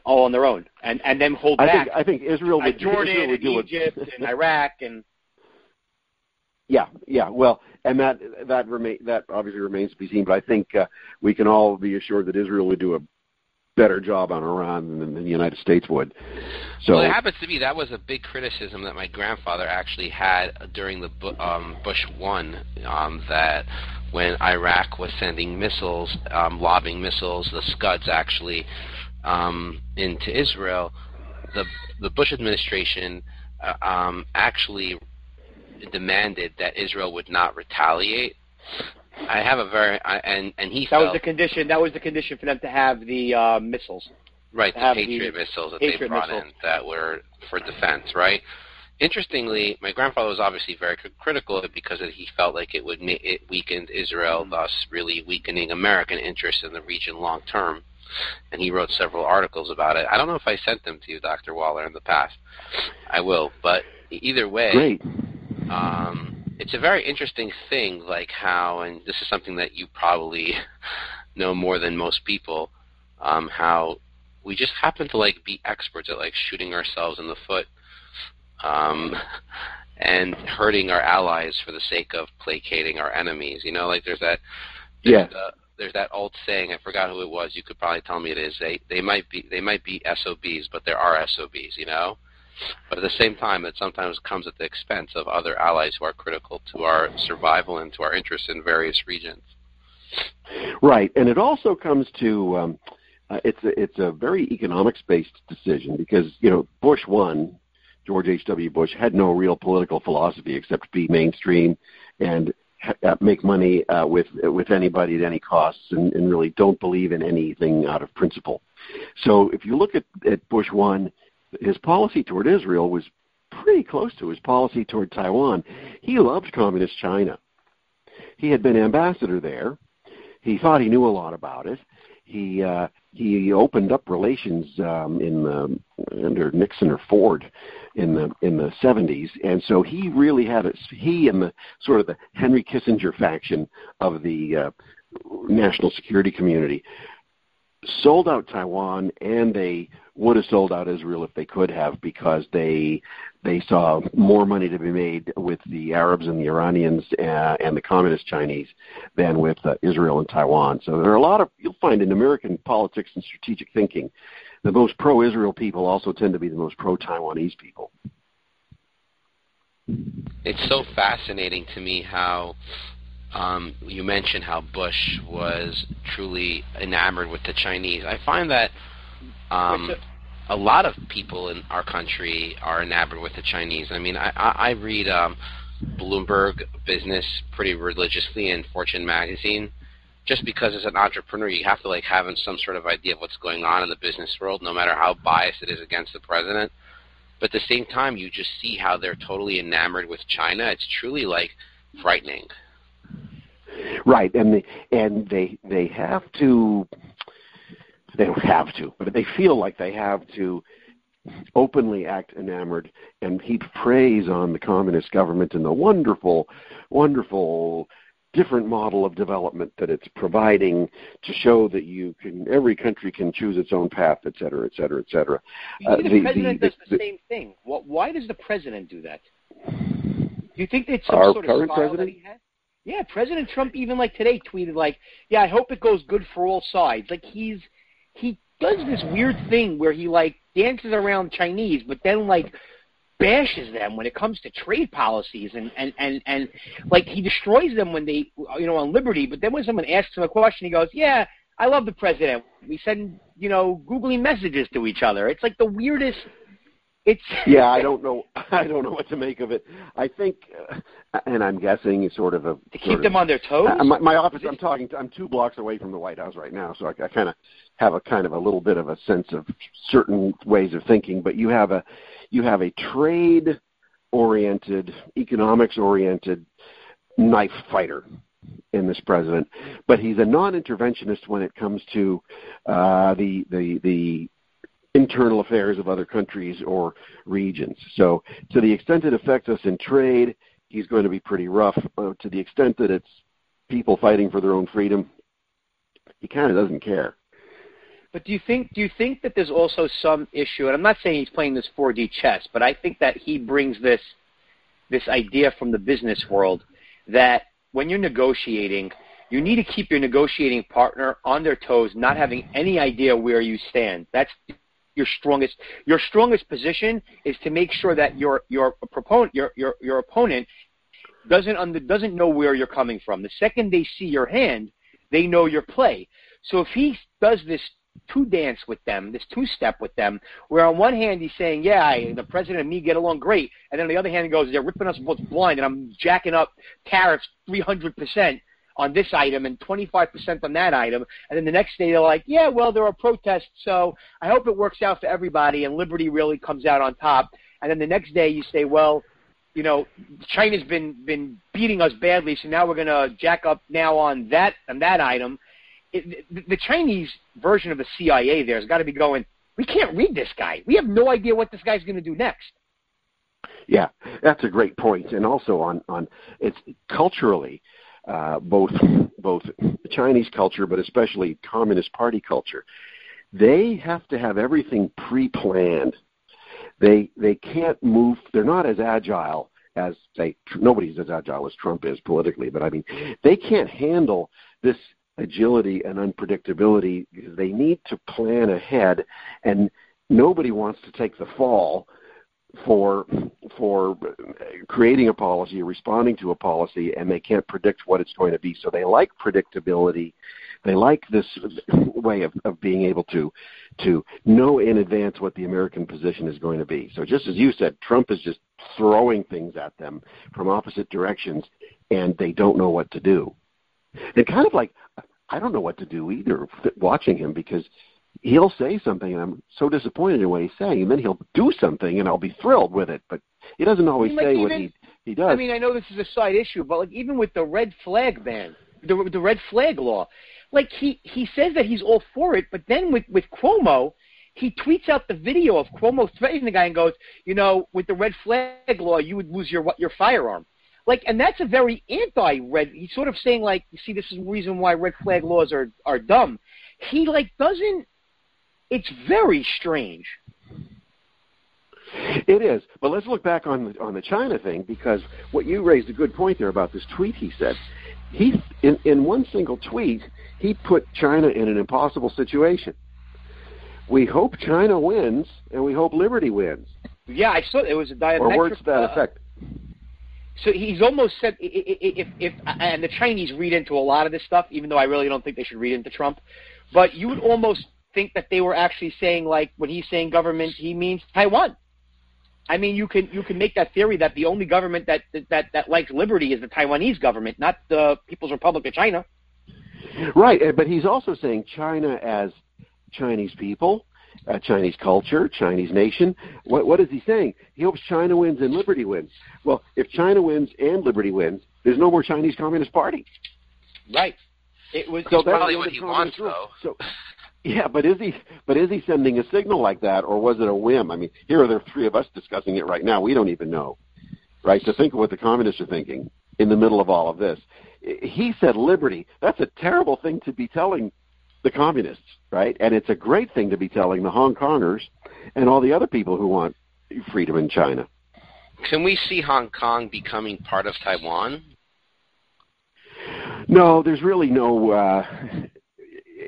all on their own, and and then hold I back think I think Israel would Jordan Israel would and do it. Egypt and Iraq and Yeah, yeah. Well, and that that remain that obviously remains to be seen. But I think uh, we can all be assured that Israel would do a better job on Iran than, than the United States would. So well, it happens to be that was a big criticism that my grandfather actually had during the Bu- um, Bush one. Um, that when Iraq was sending missiles, um, lobbing missiles, the Scuds actually um, into Israel, the the Bush administration uh, um, actually demanded that Israel would not retaliate. I have a very I, and and he that was the condition. That was the condition for them to have the uh, missiles. right the have the Patriot missiles that they brought missiles. in that were for defense, right? Interestingly, my grandfather was obviously very critical of it because he felt like it would ma- it weakened Israel, Mm. thus really weakening American interest in the region long term. And he wrote several articles about it. I don't know if I sent them to you, Dr. Waller, in the past. I will, but either way, great. um, it's a very interesting thing, like how, and this is something that you probably know more than most people, um, how we just happen to like be experts at like shooting ourselves in the foot, um, and hurting our allies for the sake of placating our enemies. You know, like there's that. There's, uh, there's that old saying. I forgot who it was. You could probably tell me it is. They they might be they might be SOBs, but there are SOBs. You know. But at the same time, it sometimes comes at the expense of other allies who are critical to our survival and to our interests in various regions. Right, and it also comes to um, uh, it's a, it's a very economics based decision because you know Bush one, George H. W. Bush had no real political philosophy except be mainstream and uh, make money uh, with with anybody at any costs, and, and really don't believe in anything out of principle. So if you look at, at Bush one, his policy toward Israel was pretty close to his policy toward Taiwan. He loved communist China. He had been ambassador there he thought he knew a lot about it. He uh, he opened up relations um, in the under Nixon or Ford in the in the 70s, and so he really had a he and the sort of the Henry Kissinger faction of the uh, national security community sold out Taiwan, and they would have sold out Israel if they could have because they they saw more money to be made with the Arabs and the Iranians uh, and the communist Chinese than with uh, Israel and Taiwan. So there are a lot of you'll find in American politics and strategic thinking, the most pro-Israel people also tend to be the most pro-Taiwanese people. It's so fascinating to me how um, you mentioned how Bush was truly enamored with the Chinese. I find that um, a lot of people in our country are enamored with the Chinese. I mean, I, I, I read um, Bloomberg Business pretty religiously and Fortune magazine. Just because as an entrepreneur you have to like have some sort of idea of what's going on in the business world, no matter how biased it is against the president. But at the same time, you just see how they're totally enamored with China. It's truly like frightening. Right, and they, and they they have to. They don't have to, but they feel like they have to openly act enamored and heap praise on the communist government and the wonderful, wonderful different model of development that it's providing to show that you can every country can choose its own path, et cetera, et cetera, et cetera. Uh, the, the, president the, does the, same thing. Why does the president do that? Do you think it's some our sort of current president? that he has? Yeah, President Trump even like today tweeted like, "Yeah, I hope it goes good for all sides." Like he's he does this weird thing where he like dances around Chinese, but then like bashes them when it comes to trade policies and and and and like he destroys them when they you know on liberty. But then when someone asks him a question he goes yeah i love the president. We send you know googly messages to each other. It's like the weirdest it's yeah i don't know. I don't know what to make of it. I think uh, and i'm guessing it's sort of a to keep them of, on their toes? Uh, my, my office i'm talking to, i'm two blocks away from the white house right now so i, I kind of have a kind of a little bit of a sense of certain ways of thinking but you have a you have a trade oriented, economics oriented knife fighter in this president, but he's a non-interventionist when it comes to uh, the the the internal affairs of other countries or regions. So, to the extent it affects us in trade, he's going to be pretty rough. Uh, to the extent that it's people fighting for their own freedom, he kind of doesn't care. But do you think do you think that there's also some issue? And I'm not saying he's playing this 4D chess, but I think that he brings this this idea from the business world that when you're negotiating, you need to keep your negotiating partner on their toes, not having any idea where you stand. That's your strongest your strongest position is to make sure that your your proponent your your your opponent doesn't under, doesn't know where you're coming from. The second they see your hand, they know your play. So if he does this two dance with them, this two step with them, where on one hand he's saying, yeah, I, the president and me get along great, and then on the other hand he goes, they're ripping us both blind, and I'm jacking up tariffs 300% on this item and 25% on that item, and then the next day they're like, yeah, well, there are protests, so I hope it works out for everybody, and liberty really comes out on top, and then the next day you say, well, you know, China's been been beating us badly, so now we're going to jack up now on that on that item, it, the Chinese version of the CIA there has got to be going. We can't read this guy. We have no idea what this guy's going to do next. Yeah, that's a great point, and also on on it's culturally. Uh, both both Chinese culture, but especially Communist Party culture, they have to have everything pre-planned. They they can't move. They're not as agile as say nobody's as agile as Trump is politically, but I mean they can't handle this agility and unpredictability they need to plan ahead and nobody wants to take the fall for for creating a policy, or responding to a policy, and they can't predict what it's going to be. So they like predictability. They like this way of, of being able to to know in advance what the American position is going to be. So just as you said, Trump is just throwing things at them from opposite directions, and they don't know what to do. And kind of like I don't know what to do either watching him because he'll say something and I'm so disappointed in what he's saying, and then he'll do something and I'll be thrilled with it, but he doesn't always I mean, like say even, what he he does. I mean, I know this is a side issue, but like even with the red flag ban, the the red flag law, like he he says that he's all for it, but then with with Cuomo, he tweets out the video of Cuomo threatening the guy and goes, you know, with the red flag law, you would lose your what your firearm. Like, and that's a very anti-red. He's sort of saying like, you see, this is the reason why red flag laws are are dumb. He like doesn't. It's very strange. It is, but let's look back on the, on the China thing because what you raised a good point there about this tweet. He said he in in one single tweet he put China in an impossible situation. We hope China wins, and we hope liberty wins. Yeah, I saw it was a diametric. Or words to that uh, effect so he's almost said if, if and the Chinese read into a lot of this stuff, even though I really don't think they should read into Trump. But you would almost think that they were actually saying like when he's saying government, he means Taiwan. I mean, you can you can make that theory that the only government that that that likes liberty is the Taiwanese government, not the People's Republic of China. Right, but he's also saying China as Chinese people, uh, Chinese culture, Chinese nation. What what is he saying? He hopes China wins and liberty wins. Well, if China wins and liberty wins, there's no more Chinese Communist Party. Right. It was so probably what he wants, though. So, yeah, but is he? But is he sending a signal like that, or was it a whim? I mean, here are the three of us discussing it right now. We don't even know, right? To think of what the communists are thinking in the middle of all of this. He said liberty. That's a terrible thing to be telling the communists, right? And it's a great thing to be telling the Hong Kongers and all the other people who want freedom in China. Can we see Hong Kong becoming part of Taiwan? No, there's really no. Uh,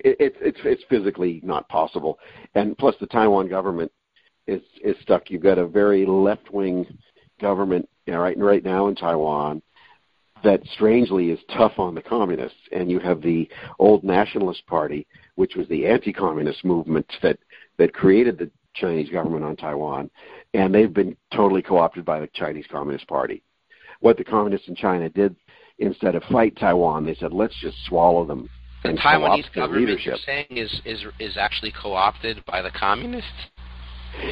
it, it's it's physically not possible, and plus the Taiwan government is is stuck. You've got a very left wing government you know, right right now in Taiwan that strangely is tough on the communists, and you have the old nationalist party, which was the anti-communist movement that that created the Chinese government on Taiwan, and they've been totally co-opted by the Chinese Communist Party. What the communists in China did, instead of fight Taiwan, they said, let's just swallow them the Taiwanese government leadership. you're saying is is is actually co-opted by the communists.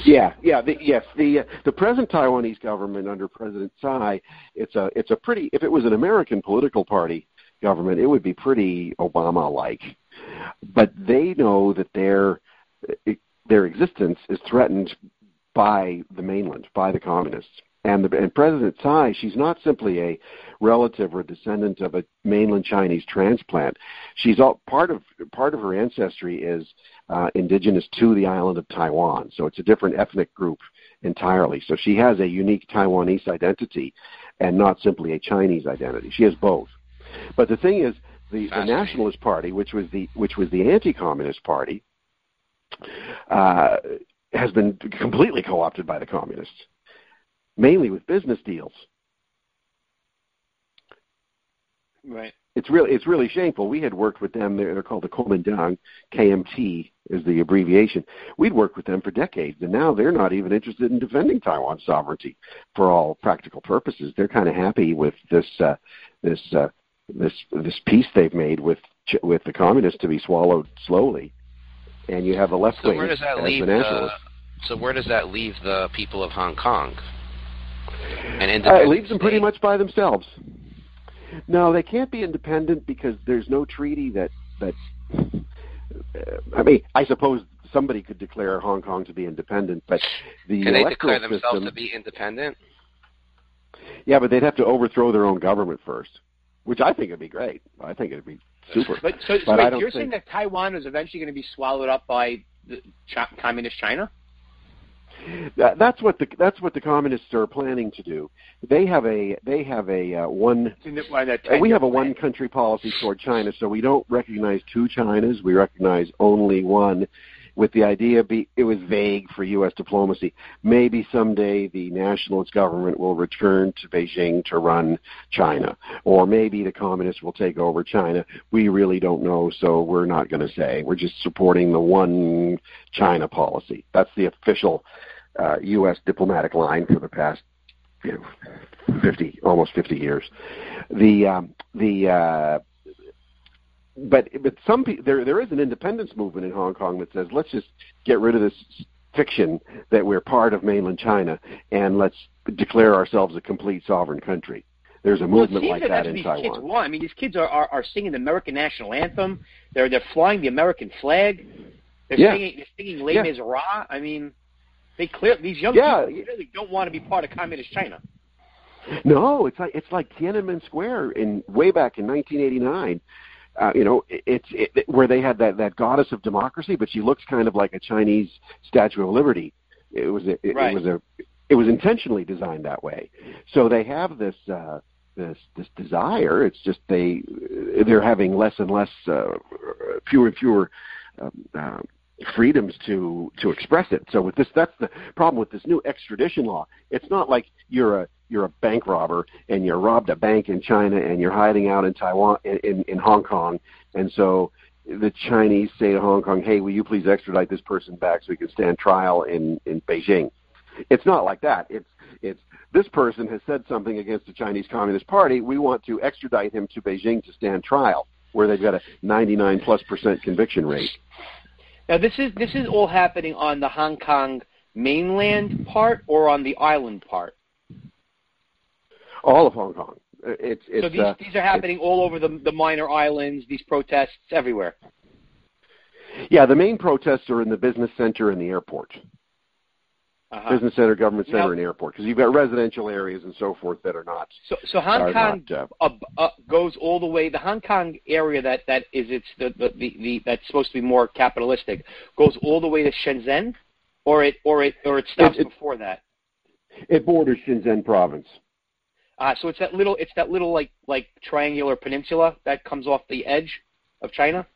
Yeah, yeah, the, yes. The uh, the present Taiwanese government under President Tsai, it's a it's a pretty. If it was an American political party government, it would be pretty Obama-like. But they know that their their existence is threatened by the mainland, by the communists. And, the, and President Tsai, she's not simply a relative or descendant of a mainland Chinese transplant. She's all part of part of her ancestry is uh, indigenous to the island of Taiwan, so it's a different ethnic group entirely. So she has a unique Taiwanese identity, and not simply a Chinese identity. She has both. But the thing is, the, the Nationalist Party, which was the which was the anti-communist party, uh, has been completely co-opted by the communists, mainly with business deals. Right. It's really it's really shameful. We had worked with them. They're, they're called the Kuomintang. KMT is the abbreviation. We'd worked with them for decades, and now they're not even interested in defending Taiwan's sovereignty for all practical purposes. They're kind of happy with this uh, this uh, this this peace they've made with with the communists to be swallowed slowly. And you have a left wing so where does that leave the, So where does that leave the people of Hong Kong? And uh, it leaves them pretty much by themselves. No, they can't be independent because there's no treaty that that. Uh, I mean, I suppose somebody could declare Hong Kong to be independent, but the can they declare themselves system, to be independent? Yeah, but they'd have to overthrow their own government first, which I think would be great. I think it'd be super. But so, but wait, you're think... saying that Taiwan is eventually going to be swallowed up by the Ch- communist China? That, that's what the that's what the communists are planning to do. They have a they have a uh, one. We have a one country policy toward China, so we don't recognize two Chinas. We recognize only one, with the idea be it was vague for U.S. diplomacy. Maybe someday the nationalist government will return to Beijing to run China, or maybe the communists will take over China. We really don't know, so we're not going to say. We're just supporting the one China policy. That's the official uh, U.S. diplomatic line for the past you know, 50, almost 50 years. The um, the uh, but but some pe- there there is an independence movement in Hong Kong that says let's just get rid of this fiction that we're part of mainland China and let's declare ourselves a complete sovereign country. There's a movement well, like that, that in these Taiwan. Kids want. I mean, these kids are, are are singing the American national anthem. They're they're flying the American flag. They're yeah. singing they're singing Les yeah. Miserables. I mean, they clear these young yeah. people really don't want to be part of communist China. No, it's like it's like Tiananmen Square in way back in 1989 uh, you know, it's it, where they had that that goddess of democracy, but she looks kind of like a Chinese Statue of Liberty. It was a, it, right. it was a it was intentionally designed that way. So they have this uh, this this desire. It's just they they're having less and less uh, fewer and fewer. Um, uh, freedoms to to express it. So with this, that's the problem with this new extradition law. It's not like you're a you're a bank robber and you robbed a bank in China and you're hiding out in Taiwan in in Hong Kong, and so the Chinese say to Hong Kong, "Hey, will you please extradite this person back so we can stand trial in in Beijing?" It's not like that. It's it's this person has said something against the Chinese Communist Party. We want to extradite him to Beijing to stand trial, where they've got a 99 plus percent conviction rate. Now this is this is all happening on the Hong Kong mainland part or on the island part. All of Hong Kong. It's, it's so these uh, these are happening all over the the minor islands. These protests everywhere. Yeah, the main protests are in the business center and the airport. Uh-huh. Business center, government center, Now- and airport, because you've got residential areas and so forth that are not. So so Hong Kong not, uh, uh, goes all the way. The Hong Kong area that that is it's the, the the the that's supposed to be more capitalistic goes all the way to Shenzhen, or it or it or it stops It- it- before that. It borders Shenzhen province. Uh, so it's that little it's that little like like triangular peninsula that comes off the edge of China.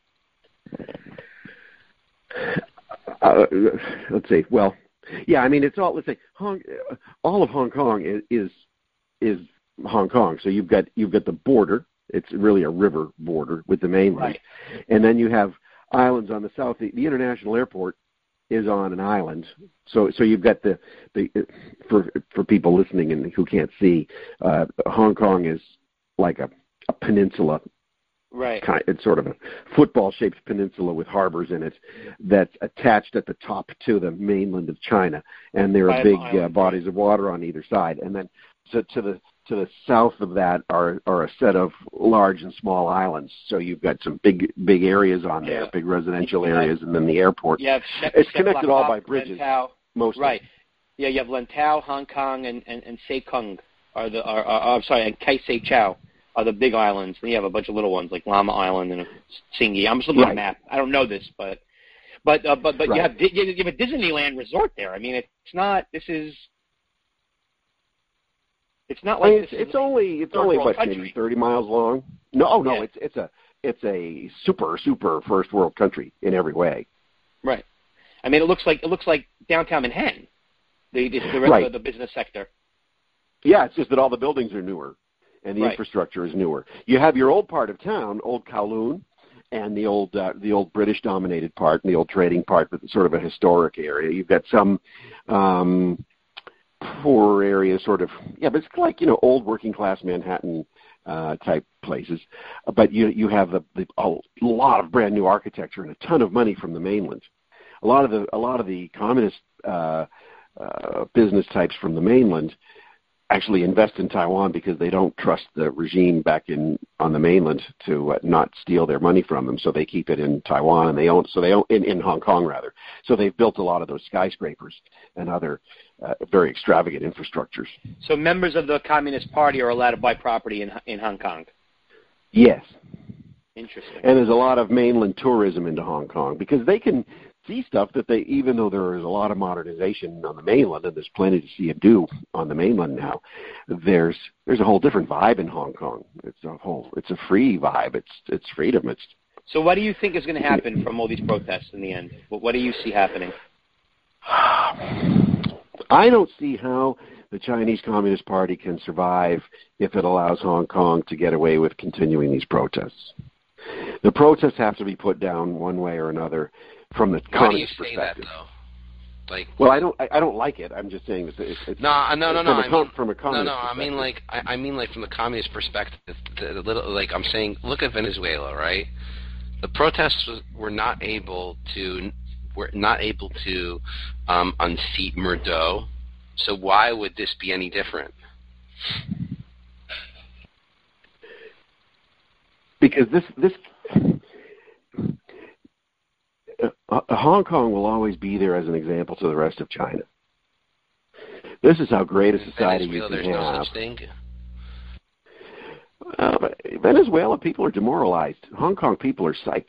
uh, let's see. Well, yeah, I mean it's all. Let's say Hong, all of Hong Kong is, is is Hong Kong. So you've got you've got the border. It's really a river border with the mainland, Right. and then you have islands on the south. The, the international airport is on an island. So so you've got the the for for people listening and who can't see, uh, Hong Kong is like a, a peninsula Right. kind it's sort of a football shaped peninsula with harbors in it that's attached at the top to the mainland of China and there are big uh, bodies of water on either side and then to, to the to the south of that are are a set of large and small islands so you've got some big big areas on there Yeah. big residential areas and then the airport Yeah, It's connected all by bridges. Lantau. mostly Right. Yeah, you have Lantau, Hong Kong, and and, and Sekung are the are, are, I'm sorry, and Kai Sei Chow are the big islands. And you have a bunch of little ones like Lamma Island and Tsing Yi. I'm just looking at a map. I don't know this, but but uh, but but you have Di- you have a Disneyland resort there. I mean, it's not. This is. It's not I like mean, it's, it's only it's only what country. maybe thirty miles long. No, oh, no, Yeah. it's it's a it's a super super first world country in every way. right. I mean, it looks like it looks like downtown Manhattan. The the, the, Right. the, the business sector. Yeah, it's just that all the buildings are newer and the Right. infrastructure is newer. You have your old part of town, old Kowloon, and the old uh, the old British dominated part and the old trading part, but sort of a historic area. You've got some um, poor areas, sort of yeah, but it's like you know old working class Manhattan uh, type places. But you you have the, the a lot of brand new architecture and a ton of money from the mainland. A lot of the a lot of the communist uh, uh, business types from the mainland actually invest in Taiwan because they don't trust the regime back in on the mainland to uh, not steal their money from them. So they keep it in Taiwan and they own so they own in, in Hong Kong rather. So they've built a lot of those skyscrapers and other uh, very extravagant infrastructures. So members of the Communist Party are allowed to buy property in in Hong Kong. Yes, Interesting. and there's a lot of mainland tourism into Hong Kong because they can see stuff that they even though there is a lot of modernization on the mainland and there's plenty to see and do on the mainland now there's there's a whole different vibe in Hong Kong it's a whole it's a free vibe it's it's freedom it's So what do you think is going to happen from all these protests in the end? What, what do you see happening? I don't see how the Chinese Communist Party can survive if it allows Hong Kong to get away with continuing these protests. The protests have to be put down one way or another from the Why do you communist say that perspective. though? Like Well, I don't. I, I don't like it. I'm just saying it's. it's, it's no, no, no, no. From com- from a communist no. no, I mean, like, I, I mean, like from the communist perspective. The, the little, like, I'm saying, look at Venezuela, right? The protests were not able to, were not able to um, unseat Maduro. So why would this be any different? because this this uh, Hong Kong will always be there as an example to the rest of China. This is how great a society Venezuela, you can no have. such thing. Uh, Venezuela people are demoralized. Hong Kong people are psyched.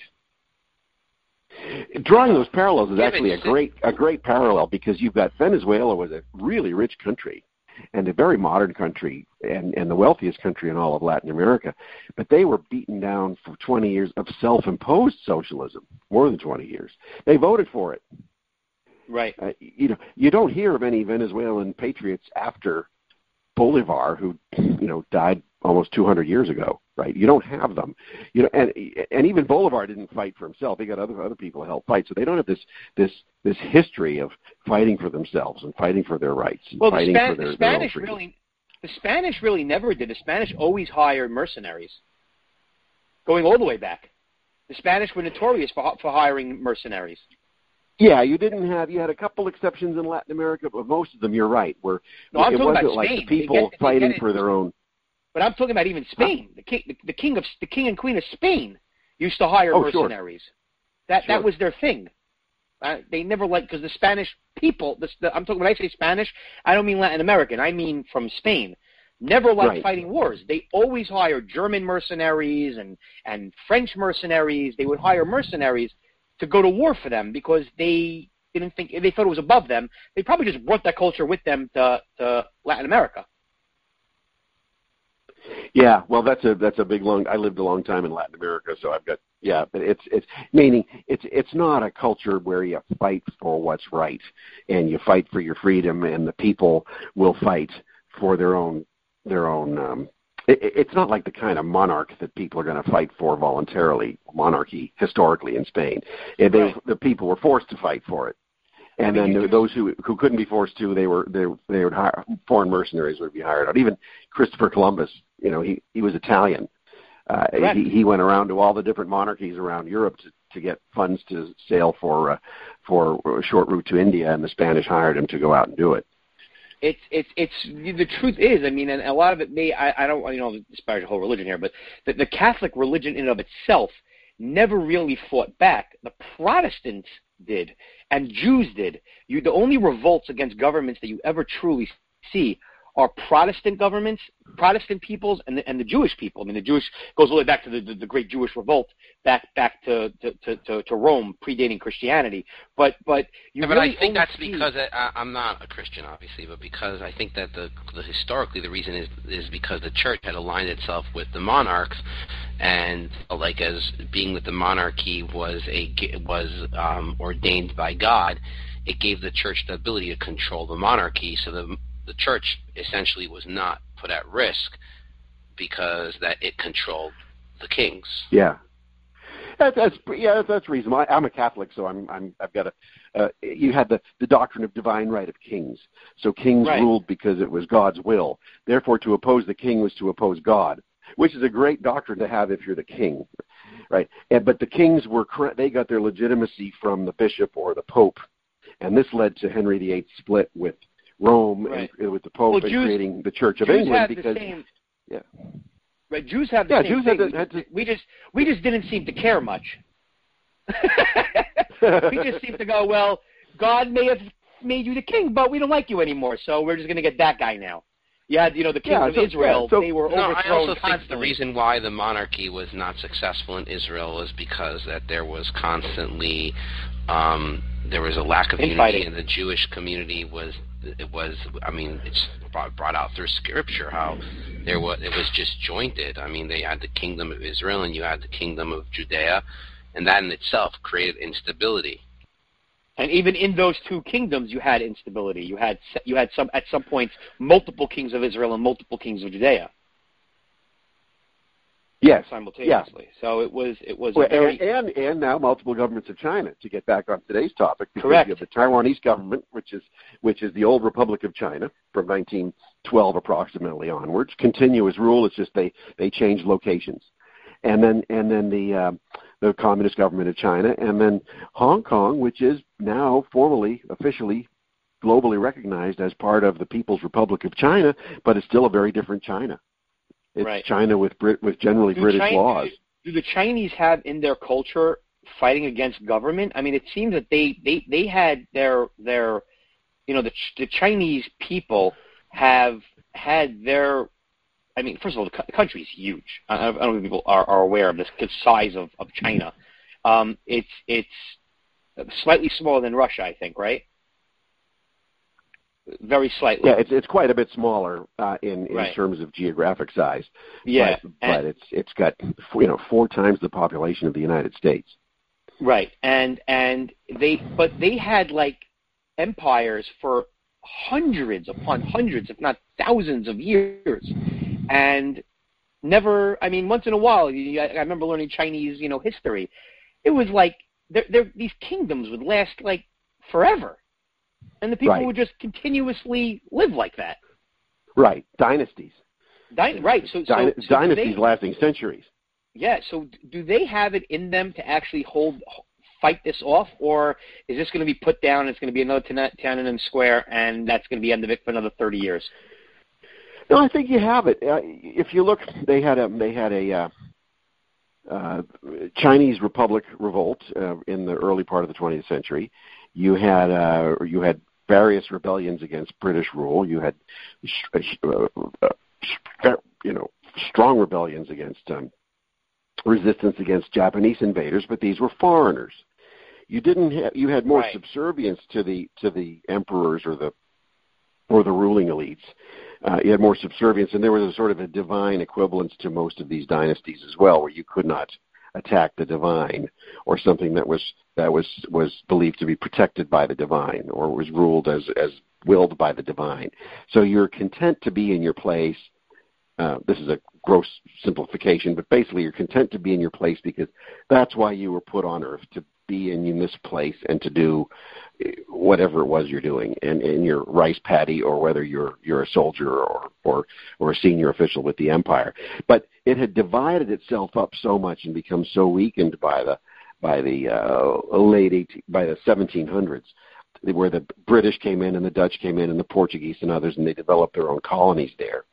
Drawing those parallels is actually a great a great parallel because you've got Venezuela was a really rich country and a very modern country and, and the wealthiest country in all of Latin America. But they were beaten down for 20 years of self-imposed socialism, more than 20 years. They voted for it. Right. Uh, you know, you don't hear of any Venezuelan patriots after Bolivar, who you know died almost 200 years ago, right? You don't have them, you know, and and even Bolivar didn't fight for himself. He got other other people to help fight, so they don't have this this this history of fighting for themselves and fighting for their rights and well, fighting the, Span- for their, the Spanish really, the Spanish really never did. The Spanish always hired mercenaries, going all the way back. The Spanish were notorious for for hiring mercenaries. Yeah, you didn't have you had a couple exceptions in Latin America, but most of them you're right. Were No, I'm it talking wasn't about like Spain. the people get- fighting for their own. But I'm talking about even Spain. The king, the, the king of the king and queen of Spain used to hire Oh, sure. mercenaries. That Sure. that was their thing. Uh, they never liked because the Spanish people. The, the, I'm talking when I say Spanish, I don't mean Latin American. I mean from Spain. Never liked Right. fighting wars. They always hired German mercenaries and and French mercenaries. They would hire mercenaries to go to war for them because they didn't think they thought it was above them. They probably just brought that culture with them to to Latin America. Yeah, well, that's a that's a big long. I lived a long time in Latin America, so I've got yeah. But it's it's meaning it's it's not a culture where you fight for what's right and you fight for your freedom, and the people will fight for their own their own. Um, it, it's not like the kind of monarch that people are going to fight for voluntarily. Monarchy historically in Spain, they, Right. the people were forced to fight for it. And then there- those who who couldn't be forced to, they were they they would hire foreign mercenaries would be hired out. Even Christopher Columbus, you know, he he was Italian. Uh, Correct. he he went around to all the different monarchies around Europe to to get funds to sail for uh, for a short route to India, and the Spanish hired him to go out and do it. It's it's it's the truth is i mean and a lot of it may i, I don't you know disparage the whole religion here but the, the catholic religion in and of itself never really fought back. The protestants did and jews did. You the only revolts against governments that you ever truly see are Protestant governments, Protestant peoples, and the, and the Jewish people. I mean, the Jewish goes all the way back to the, the, the Great Jewish Revolt, back back to to, to, to, Rome, predating Christianity. But but you Yeah, but really I think that's see- because I, I'm not a Christian, obviously, but because I think that the, the historically the reason is is because the church had aligned itself with the monarchs, and like as being with the monarchy was a was um, ordained by God, it gave the church the ability to control the monarchy. So the the church essentially was not put at risk because that it controlled the kings. Yeah. That, that's yeah, that's, that's reasonable. I, I'm a Catholic, so I'm I'm I've got a. Uh, you had the the doctrine of divine right of kings. So kings Right. ruled because it was God's will. Therefore, to oppose the king was to oppose God, which is a great doctrine to have if you're the king, right? And but the kings were they got their legitimacy from the bishop or the pope, and this led to Henry VIII split with Rome Right. and uh, with the pope Well, and Jews- creating the Church of Jews England because the same. yeah. Right, Jews have the Yeah, same Jews had thing. to- had to- we just we just didn't seem to care much. we just seemed to go, well, God may have made you the king, but we don't like you anymore, so we're just going to get that guy now. You had, you know, the kings Yeah, of so- Israel. yeah, so- they were No, I overthrown also think the reason why the monarchy was not successful in Israel is because that there was constantly um, there was a lack of Infighting. unity, and the Jewish community was it was I mean it's brought, brought out through scripture how there was it was disjointed. I mean they had the kingdom of Israel and you had the kingdom of Judea, and that in itself created instability. And even in those two kingdoms, you had instability. You had you had some at some points multiple kings of Israel and multiple kings of Judea Yes. simultaneously. So it was it was Well, very and, and and now multiple governments of China. To get back on today's topic, because Correct. You have the Taiwanese government, which is which is the old Republic of China from 1912 approximately onwards. Continuous rule. It's just they they change locations, and then and then the uh, the Communist government of China, and then Hong Kong, which is now formally officially globally recognized as part of the People's Republic of China, but it's still a very different China. It's Right. China with Brit with generally Do British China- laws. do the Chinese have in their culture fighting against government? I mean, it seems that they they they had their their you know the Ch- the Chinese people have had their I mean, first of all, the, the country is huge. I, I don't know if people are, are aware of this the size of of China. Um, it's it's slightly smaller than Russia, I think, right? Very slightly. Yeah, it's it's quite a bit smaller uh, in in Right. terms of geographic size. Yeah, but, but it's it's got you know four times the population of the United States. Right, and and they but they had like empires for hundreds upon hundreds, if not thousands of years, and never. I mean, once in a while, I, I remember learning Chinese, you know, history. It was like they're, they're, these kingdoms would last like forever, and the people Right. would just continuously live like that. Right, dynasties. Dy- right. So, so, so dynasties they- lasting centuries. Yeah. So do they have it in them to actually hold fight this off, or is this going to be put down? It's going to be another Tian- Tiananmen Square, and that's going to be end of it for another thirty years. No, I think you have it. Uh, if you look, they had a they had a uh, uh, Chinese Republic revolt uh, in the early part of the 20th century. You had uh, you had various rebellions against British rule. You had uh, uh, uh, you know strong rebellions against um, resistance against Japanese invaders, but these were foreigners. You didn't have you had more Right. subservience to the to the emperors or the or the ruling elites. Uh, you had more subservience, and there was a sort of a divine equivalence to most of these dynasties as well, where you could not attack the divine or something that was that was was believed to be protected by the divine or was ruled as as willed by the divine. So you're content to be in your place. Uh, this is a gross simplification, but basically you're content to be in your place because that's why you were put on earth to be in, in this place and to do eh, whatever it was you're doing in, in your rice paddy or whether you're you're a soldier or, or or a senior official with the empire. But it had divided itself up so much and become so weakened by the by the uh, late 18, by the 1700s where the British came in and the Dutch came in and the Portuguese and others and they developed their own colonies there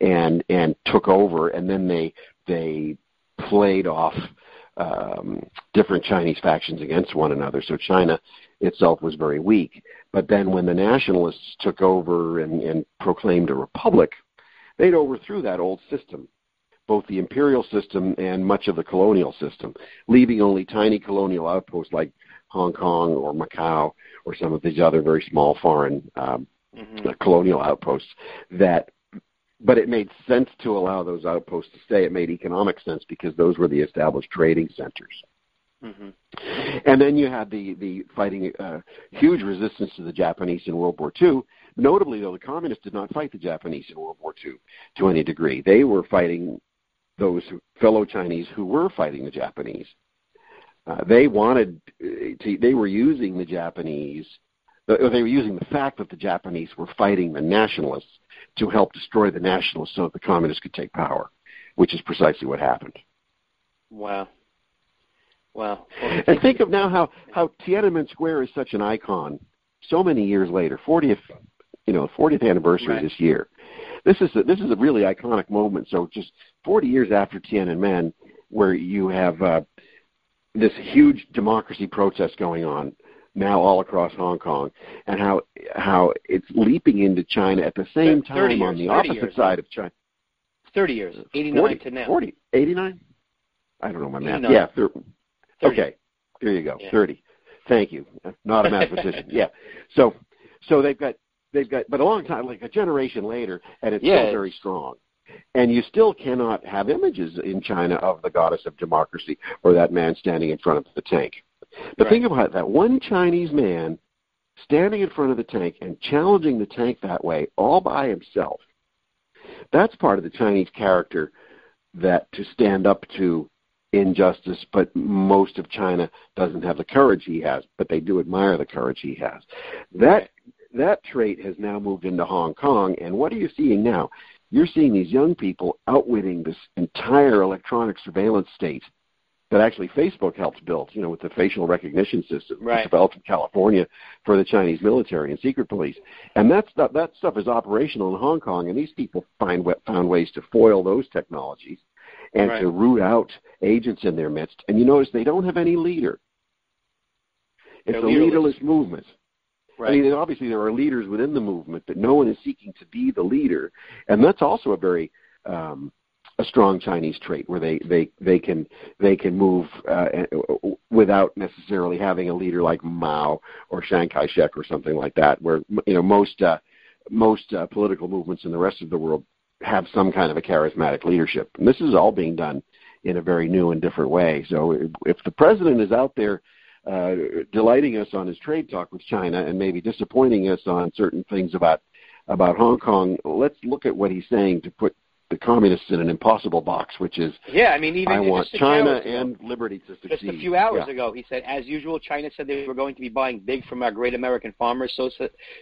and and took over and then they they played off um, different Chinese factions against one another. So China itself was very weak. But then when the nationalists took over and, and proclaimed a republic, they'd overthrew that old system, both the imperial system and much of the colonial system, leaving only tiny colonial outposts like Hong Kong or Macau or some of these other very small foreign um, Mm-hmm. colonial outposts that but it made sense to allow those outposts to stay. It made economic sense because those were the established trading centers. Mm-hmm. And then you had the the fighting uh, huge resistance to the Japanese in World War II. Notably, though, the communists did not fight the Japanese in World War II to any degree. They were fighting those who, fellow Chinese who were fighting the Japanese. Uh, they wanted uh, to. They were using the Japanese. uh, They were using the fact that the Japanese were fighting the nationalists to help destroy the nationalists so that the communists could take power, which is precisely what happened. Wow. Wow. And think of now how how Tiananmen Square is such an icon. So many years later, 40th, you know, 40th anniversary Right. this year. This is a, this is a really iconic moment. So just 40 years after Tiananmen, where you have uh, this huge democracy protest going on now all across Hong Kong, and how how it's leaping into China at the same Thir- 30 time on the opposite years. side of China. Thirty years, eighty-nine 40, to now. 40, 89? I don't know my math. 89. Yeah, thir- 30. Okay, there you go. Yeah. Thirty. Thank you. Not a mathematician. yeah. So, so they've got they've got, but a long time, like a generation later, and it's Yeah. still very strong. And you still cannot have images in China of the goddess of democracy or that man standing in front of the tank. But Right. think about that one Chinese man standing in front of the tank and challenging the tank that way, all by himself. That's part of the Chinese character that to stand up to injustice, but most of China doesn't have the courage he has, but they do admire the courage he has. That that trait has now moved into Hong Kong, and what are you seeing now? You're seeing these young people outwitting this entire electronic surveillance state that actually Facebook helped build, you know, with the facial recognition system Right. developed in California for the Chinese military and secret police. And that stuff, that stuff is operational in Hong Kong, and these people find found ways to foil those technologies and Right. to root out agents in their midst. And you notice they don't have any leader. It's They're a leaderless. leaderless movement. Right. I mean, obviously there are leaders within the movement, but no one is seeking to be the leader, and that's also a very um, a strong Chinese trait where they they they can they can move uh, without necessarily having a leader like Mao or Chiang Kai-shek or something like that. Where you know most uh, most uh, political movements in the rest of the world have some kind of a charismatic leadership, and this is all being done in a very new and different way. So if the president is out there uh, delighting us on his trade talk with China and maybe disappointing us on certain things about about Hong Kong. Let's look at what he's saying to put the communists in an impossible box, which is yeah. I mean, even I want China hours and liberty to succeed. Just a few hours Yeah. ago, he said, as usual, China said they were going to be buying big from our great American farmers. So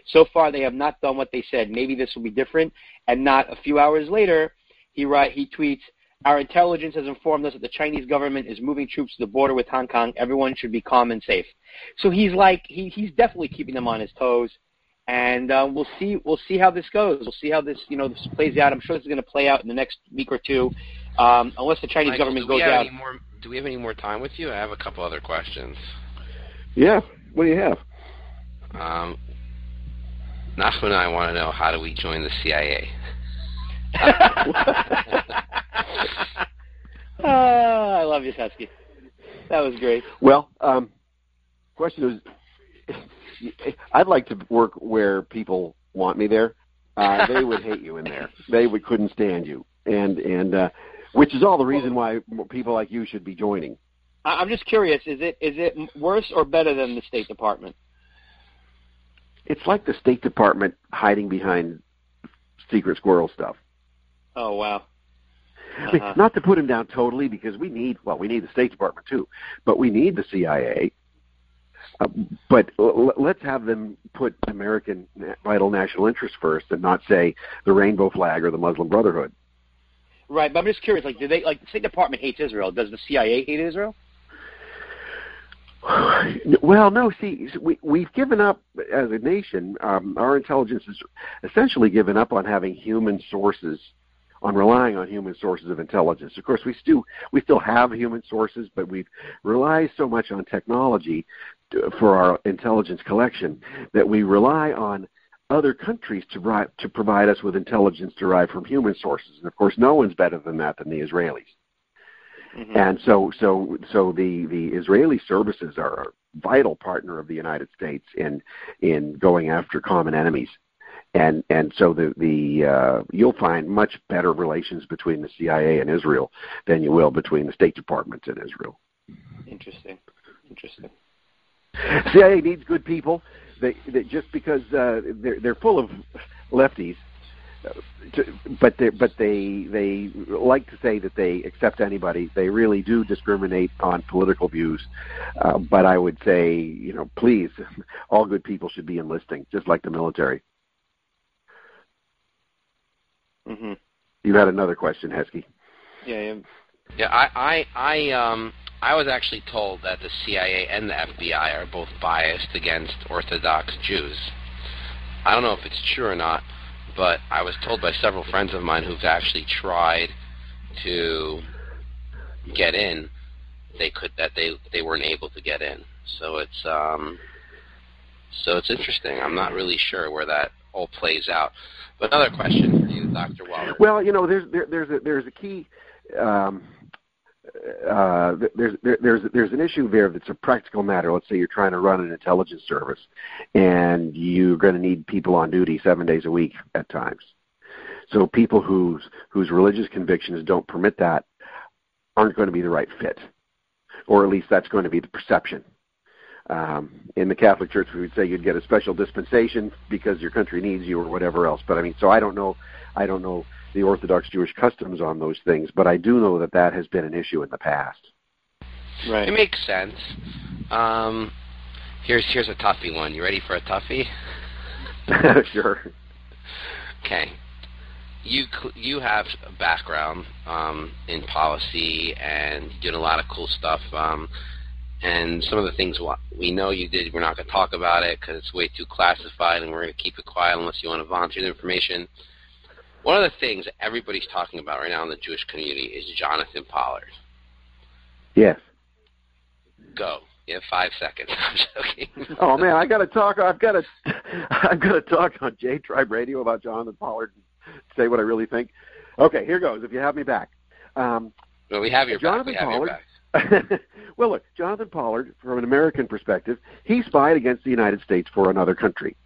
so far, they have not done what they said. Maybe this will be different. And not a few hours later, he write he tweets. Our intelligence has informed us that the Chinese government is moving troops to the border with Hong Kong. Everyone should be calm and safe. So he's like he, he's definitely keeping them on his toes, and uh, we'll see we'll see how this goes. We'll see how this you know this plays out. I'm sure this is going to play out in the next week or two, um, unless the Chinese Michael, government goes have out. more? Do we have any more time with you? I have a couple other questions. Yeah. What do you have? Um, Nachman and I want to know how do we join the CIA? Ah, I love you, Husky. That was great. Well, um, question is, I'd like to work where people want me there. Uh, they would hate you in there. They would couldn't stand you, and and uh, which is all the reason why people like you should be joining. I'm just curious. Is it is it worse or better than the State Department? It's like the State Department hiding behind secret squirrel stuff. Oh wow. I mean, Uh-huh. not to put him down totally, because we need well, we need the State Department too, but we need the CIA. Uh, but l- let's have them put American na- vital national interests first, and not say the rainbow flag or the Muslim Brotherhood. Right, but I'm just curious. Like, do they like the State Department hates Israel? Does the CIA hate Israel? Well, no. See, we we've given up as a nation. Um, our intelligence has essentially given up on having human sources, on relying on human sources of intelligence. Of course, we still we still have human sources, but we've relied so much on technology to, for our intelligence collection that we rely on other countries to ri- to provide us with intelligence derived from human sources. And of course, no one's better than that than the Israelis. Mhm. And so, so, so the the Israeli services are a vital partner of the United States in in going after common enemies, and and so the the uh, you'll find much better relations between the CIA and Israel than you will between the State Department and Israel. Interesting. Interesting. CIA needs good people. They, they just because uh, they're they're full of lefties, uh, to, but they but they they like to say that they accept anybody. They really do discriminate on political views. Uh, but I would say, you know, please, all good people should be enlisting, just like the military. Mhm. You had another question, Heskey. Yeah. yeah. Yeah, I, I, I, um, I was actually told that the CIA and the FBI are both biased against Orthodox Jews. I don't know if it's true or not, but I was told by several friends of mine who've actually tried to get in, they could that they they weren't able to get in. So it's um, so it's interesting. I'm not really sure where that all plays out. But another question for you, Dr. Waller. Well, you know, there's there, there's a there's a key. Um, uh, there's there, there's there's an issue there that's a practical matter. Let's say you're trying to run an intelligence service, and you're going to need people on duty seven days a week at times. So people whose whose religious convictions don't permit that aren't going to be the right fit, or at least that's going to be the perception. Um, in the Catholic Church, we would say you'd get a special dispensation because your country needs you, or whatever else. But I mean, so I don't know. I don't know the Orthodox Jewish customs on those things, but I do know that that has been an issue in the past. Right. It makes sense. Um, here's here's a toughie one. You ready for a toughie? sure. Okay. You you have a background um, in policy and doing a lot of cool stuff. Um, and some of the things we know you did, we're not going to talk about it because it's way too classified, and we're going to keep it quiet unless you want to volunteer the information. One of the things that everybody's talking about right now in the Jewish community is Jonathan Pollard. Yes. Go. You have five seconds. I'm joking. Oh man, I got to talk. I've got to. I've got to talk on J Tribe Radio about Jonathan Pollard. and Say what I really think. Okay, here goes. If you have me back. Um, Well, we have your Jonathan back. We have your Pollard. well, look, Jonathan Pollard, from an American perspective, he spied against the United States for another country.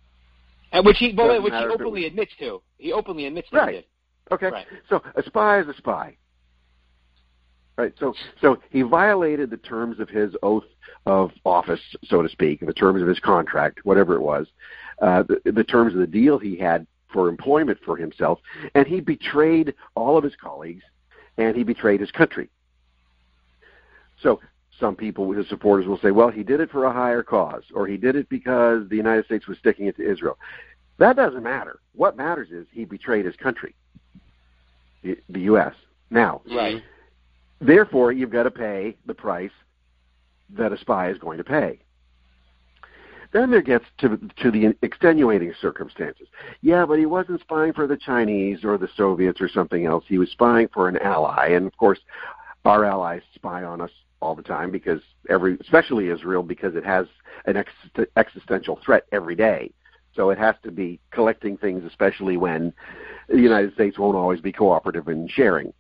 And which he, by the way, Doesn't which he matter if it openly was- admits to. He openly admits that Right. he did. Okay, Right. so a spy is a spy. Right. So so he violated the terms of his oath of office, so to speak, the terms of his contract, whatever it was, uh, the, the terms of the deal he had for employment for himself, and he betrayed all of his colleagues, and he betrayed his country. So some people, his supporters, will say, well, he did it for a higher cause, or he did it because the United States was sticking it to Israel. That doesn't matter. What matters is he betrayed his country, the, the U.S. Now, Right. therefore, you've got to pay the price that a spy is going to pay. Then there gets to to the extenuating circumstances. Yeah, but he wasn't spying for the Chinese or the Soviets or something else. He was spying for an ally, and of course, our allies spy on us all the time because every, especially Israel, because it has an ex- existential threat every day. So it has to be collecting things, especially when the United States won't always be cooperative in sharing.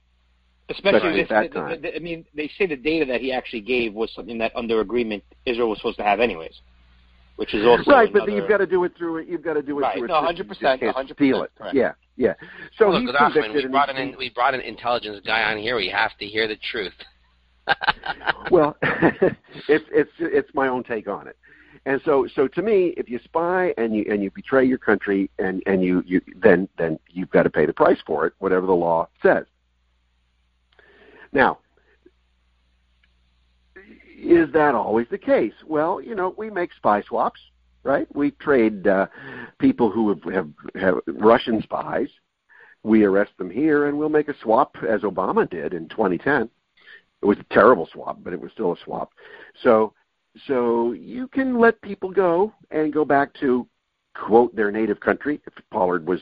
Especially Especially if, at that the- the- time. the- I mean, they say the data that he actually gave was something that under agreement Israel was supposed to have anyways, which is also right, but you've got to do it through it. You've got to do it Right, through. no, 100%, You can't 100%, steal it. correct. Yeah, yeah. So Look, he's Gottman, we brought an he's- in, we brought an intelligence guy on here. We have to hear the truth. well, it's it's it's my own take on it. And so so to me, if you spy and you and you betray your country and and you you then then you've got to pay the price for it, whatever the law says. Now, is that always the case? Well, you know, we make spy swaps, right? We trade uh, people who have, have have Russian spies. We arrest them here, and we'll make a swap, as Obama did in 2010. It was a terrible swap, but it was still a swap. So, so you can let people go and go back to quote their native country. If Pollard was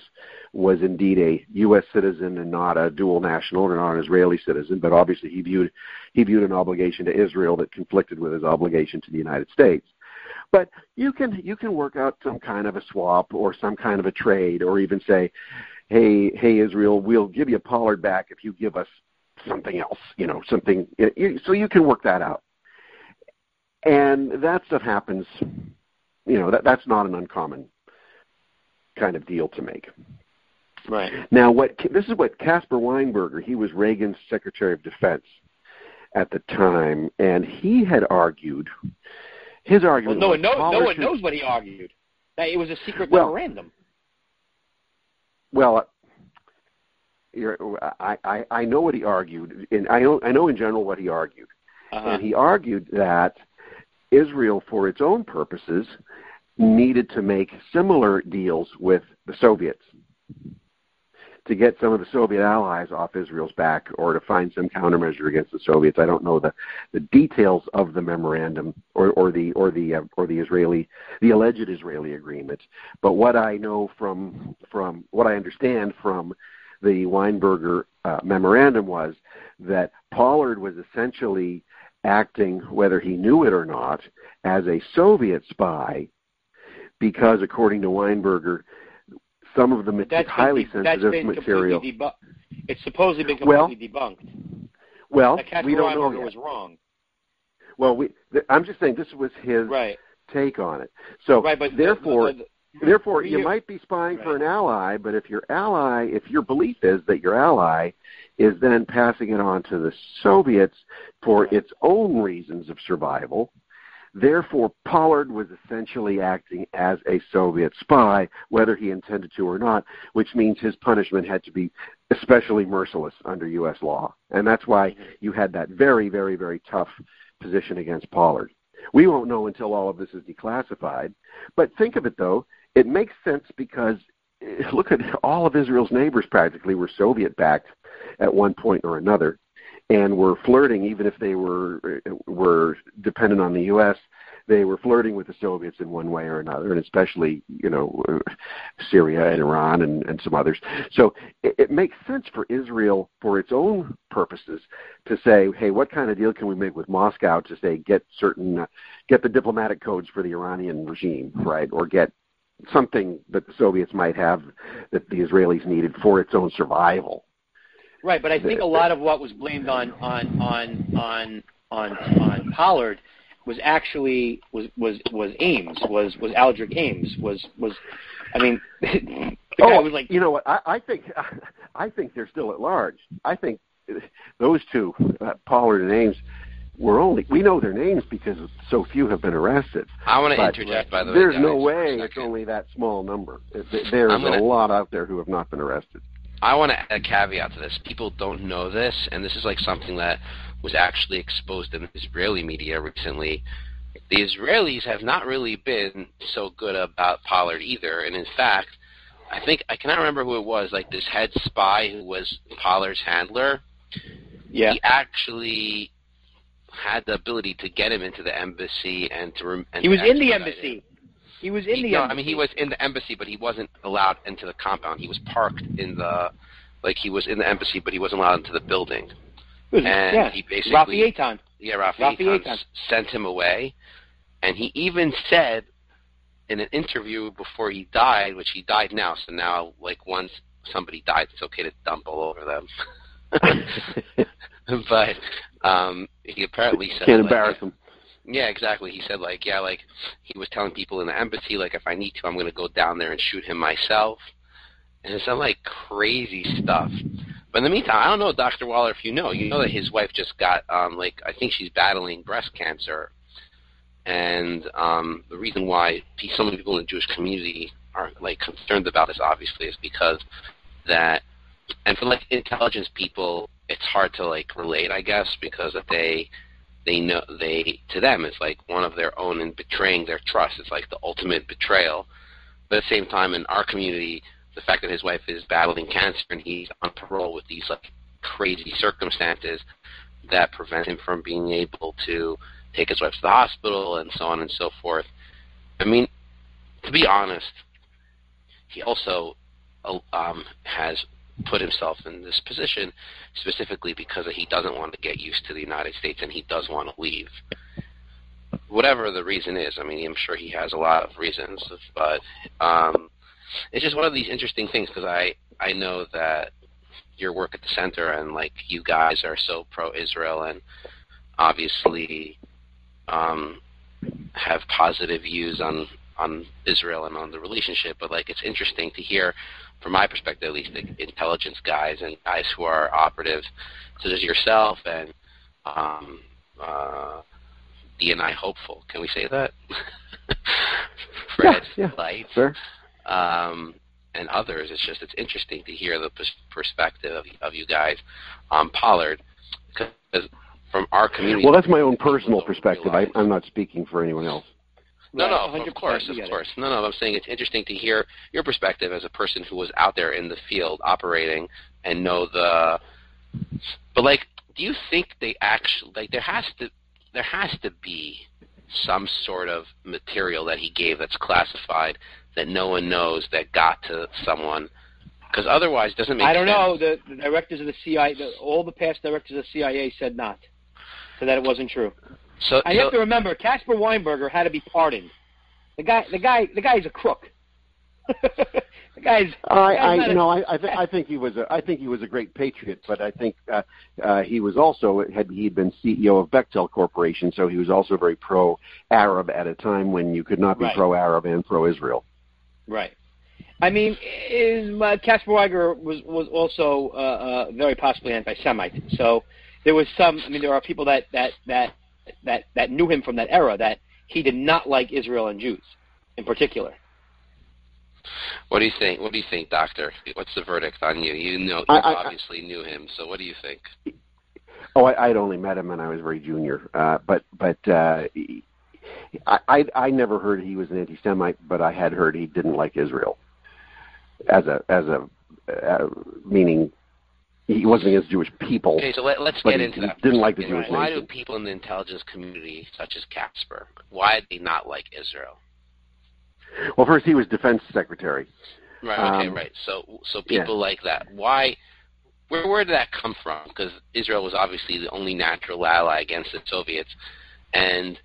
was indeed a U.S. citizen and not a dual national or not an Israeli citizen, but obviously he viewed he viewed an obligation to Israel that conflicted with his obligation to the United States. But you can you can work out some kind of a swap or some kind of a trade, or even say, hey hey Israel, we'll give you Pollard back if you give us something else, you know, something. So you can work that out, and that stuff happens. You know, that that's not an uncommon kind of deal to make. right. Now, what this is what Caspar Weinberger, he was Reagan's Secretary of Defense at the time, and he had argued. His Well, argument. no was one knows. No one should- knows what he argued. That it was a secret Well, memorandum. Well, I, I I know what he argued, and I know I know in general what he argued. Uh-huh. and he argued that Israel, for its own purposes, needed to make similar deals with the Soviets to get some of the Soviet allies off Israel's back or to find some countermeasure against the Soviets. I don't know the, the details of the memorandum or, or the or the uh, or the Israeli the alleged Israeli agreement, but what I know from from what I understand from the Weinberger uh, memorandum was that Pollard was essentially acting, whether he knew it or not, as a Soviet spy, because according to Weinberger, some of the But that's been highly that's sensitive been material. debu- it's supposedly been Well, completely debunked. Well, That Caspar we don't know Weinberger yet. was wrong. Well, we, th- I'm just saying this was his Right. take on it. So right. But the- therefore, the- the- Therefore, you might be spying for an ally, but if your ally, if your belief is that your ally is then passing it on to the Soviets for Right. its own reasons of survival, therefore Pollard was essentially acting as a Soviet spy, whether he intended to or not, which means his punishment had to be especially merciless under U.S. law. And that's why Mm-hmm. you had that very, very, very tough position against Pollard. We won't know until all of this is declassified. But think of it though, it makes sense because look at all of Israel's neighbors practically were Soviet backed at one point or another and were flirting even if they were were dependent on the US they were flirting with the Soviets in one way or another, and especially you know Syria and Iran and, and some others. So it, it makes sense for Israel, for its own purposes, to say, hey, what kind of deal can we make with Moscow to say get certain uh, get the diplomatic codes for the Iranian regime, right, or get something that the Soviets might have that the Israelis needed for its own survival. Right, but I think a lot of what was blamed on on on on on, on Pollard was actually was was was Ames was was Aldrich Ames was was I mean the guy oh, was like you know what? I, I think I think they're still at large. I think those two, uh, Pollard and Ames, were only we know their names because so few have been arrested. I want to interject, by the way. There's no way it's only that small number. There's gonna- a lot out there who have not been arrested. I want to add a caveat to this. People don't know this, and this is like something that was actually exposed in the Israeli media recently. The Israelis have not really been so good about Pollard either, and in fact, I think I cannot remember who it was. Like this head spy who was Pollard's handler. Yeah. He actually had the ability to get him into the embassy and to. Rem- and He was to in the embassy. him. He was in He- the no, embassy. I mean he was in the embassy, but he wasn't allowed into the compound. He was parked in the, like he was in the embassy, but he wasn't allowed into the building. Was- and yeah. he basically- Rafi Eitan. Yeah, Rafi Rafi Eitan Eitan. sent him away, and he even said in an interview before he died, which he died now. So now, like once somebody dies, it's okay to dump all over them. but um, he apparently said, Can't like, embarrass them. yeah, exactly. He said like, yeah, like he was telling people in the embassy, like if I need to, I'm going to go down there and shoot him myself, and it's some like crazy stuff. But in the meantime, I don't know, Doctor Waller, if you know, you know that his wife just got um like I think she's battling breast cancer, and um the reason why pe- so many people in the Jewish community are like concerned about this, obviously, is because that, and for like intelligence people, it's hard to like relate, I guess, because if they they know they to them it's like one of their own and betraying their trust. It's like the ultimate betrayal. But at the same time, in our community, the fact that his wife is battling cancer and he's on parole with these like crazy circumstances that prevent him from being able to take his wife to the hospital and so on and so forth. I mean, to be honest, he also uh, um, has put himself in this position specifically because he doesn't want to get used to the United States and he does want to leave. Whatever the reason is, I mean, I'm sure he has a lot of reasons, but um, it's just one of these interesting things because I I know that your work at the center and like you guys are so pro-Israel and obviously um, have positive views on on Israel and on the relationship, but like it's interesting to hear from my perspective, at least, the intelligence guys and guys who are operatives, such as yourself and um, uh, DNI hopeful. Can we say that? Fred yeah, Fleitz, Sir? um, and others. It's just it's interesting to hear the pers- perspective of, of you guys on Pollard, because from our community. Well, that's my own personal perspective. I, I'm not speaking for anyone else. No, no, of course, of course. No, no, I'm saying it's interesting to hear your perspective as a person who was out there in the field operating and know the. But like, do you think they actually like there has to there has to be some sort of material that he gave that's classified that no one knows that got to someone because otherwise it doesn't make I don't sense. know. The, the directors of the CIA, the, all the past directors of the CIA said not, so that it wasn't true. So, And you so have to remember, Caspar Weinberger had to be pardoned. The guy, the guy, the guy's a crook. the guy's. I, I guy's you know, I, I, th- I think he was a, I think he was a great patriot, but I think uh, uh, he was also had he'd been CEO of Bechtel Corporation, so he was also very pro-Arab at a time when you could not be Right. pro-Arab and pro-Israel. Right. I mean, is uh, Caspar Weiger was was also uh, uh, very possibly anti-Semite. So there was some. I mean, there are people that that that that that knew him from that era that he did not like Israel and Jews, in particular. what do you think? What do you think, Doctor? What's the verdict on you? You know, you I- I- obviously knew him. So what do you think? Oh, I, I'd only met him when I was very junior, uh, but but uh, I, I I never heard he was an anti-Semite, but I had heard he didn't like Israel as a as a uh, meaning he wasn't against Jewish people. Okay, so let, let's get he- into he that. didn't like the. Jewish Why nation. do people in the intelligence community, such as Caspar, why do they not like Israel? Well, first he was defense secretary. Right. Okay. Um, right. So, so people like that. Why? Where, where did that come from? Because Israel was obviously the only natural ally against the Soviets, and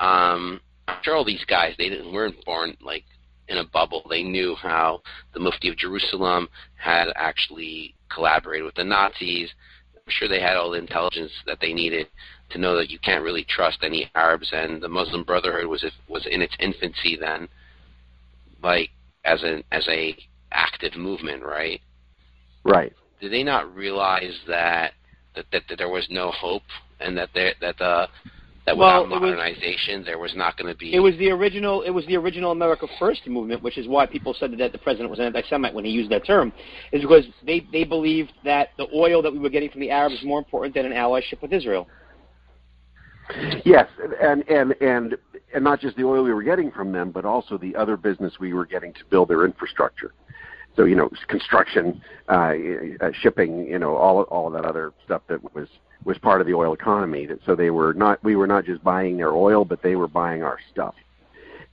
um, I'm sure all these guys they didn't weren't born like in a bubble. They knew how the Mufti of Jerusalem had actually collaborated with the Nazis. I'm sure they had all the intelligence that they needed to know that you can't really trust any Arabs, and the Muslim Brotherhood was was in its infancy then, like as an as a active movement, right? Right. Did they not realize that that, that, that there was no hope and that there that the that Well, without it was- modernization there was not going to be It was the original. It was the original America First movement, which is why people said that the president was an anti-Semite when he used that term, is because they they believed that the oil that we were getting from the Arabs was more important than an allyship with Israel. Yes, and and and and not just the oil we were getting from them, but also the other business we were getting to build their infrastructure. So you know, construction, uh, uh, shipping, you know, all all of that other stuff that was was part of the oil economy. That so they were not we were not just buying their oil, but they were buying our stuff,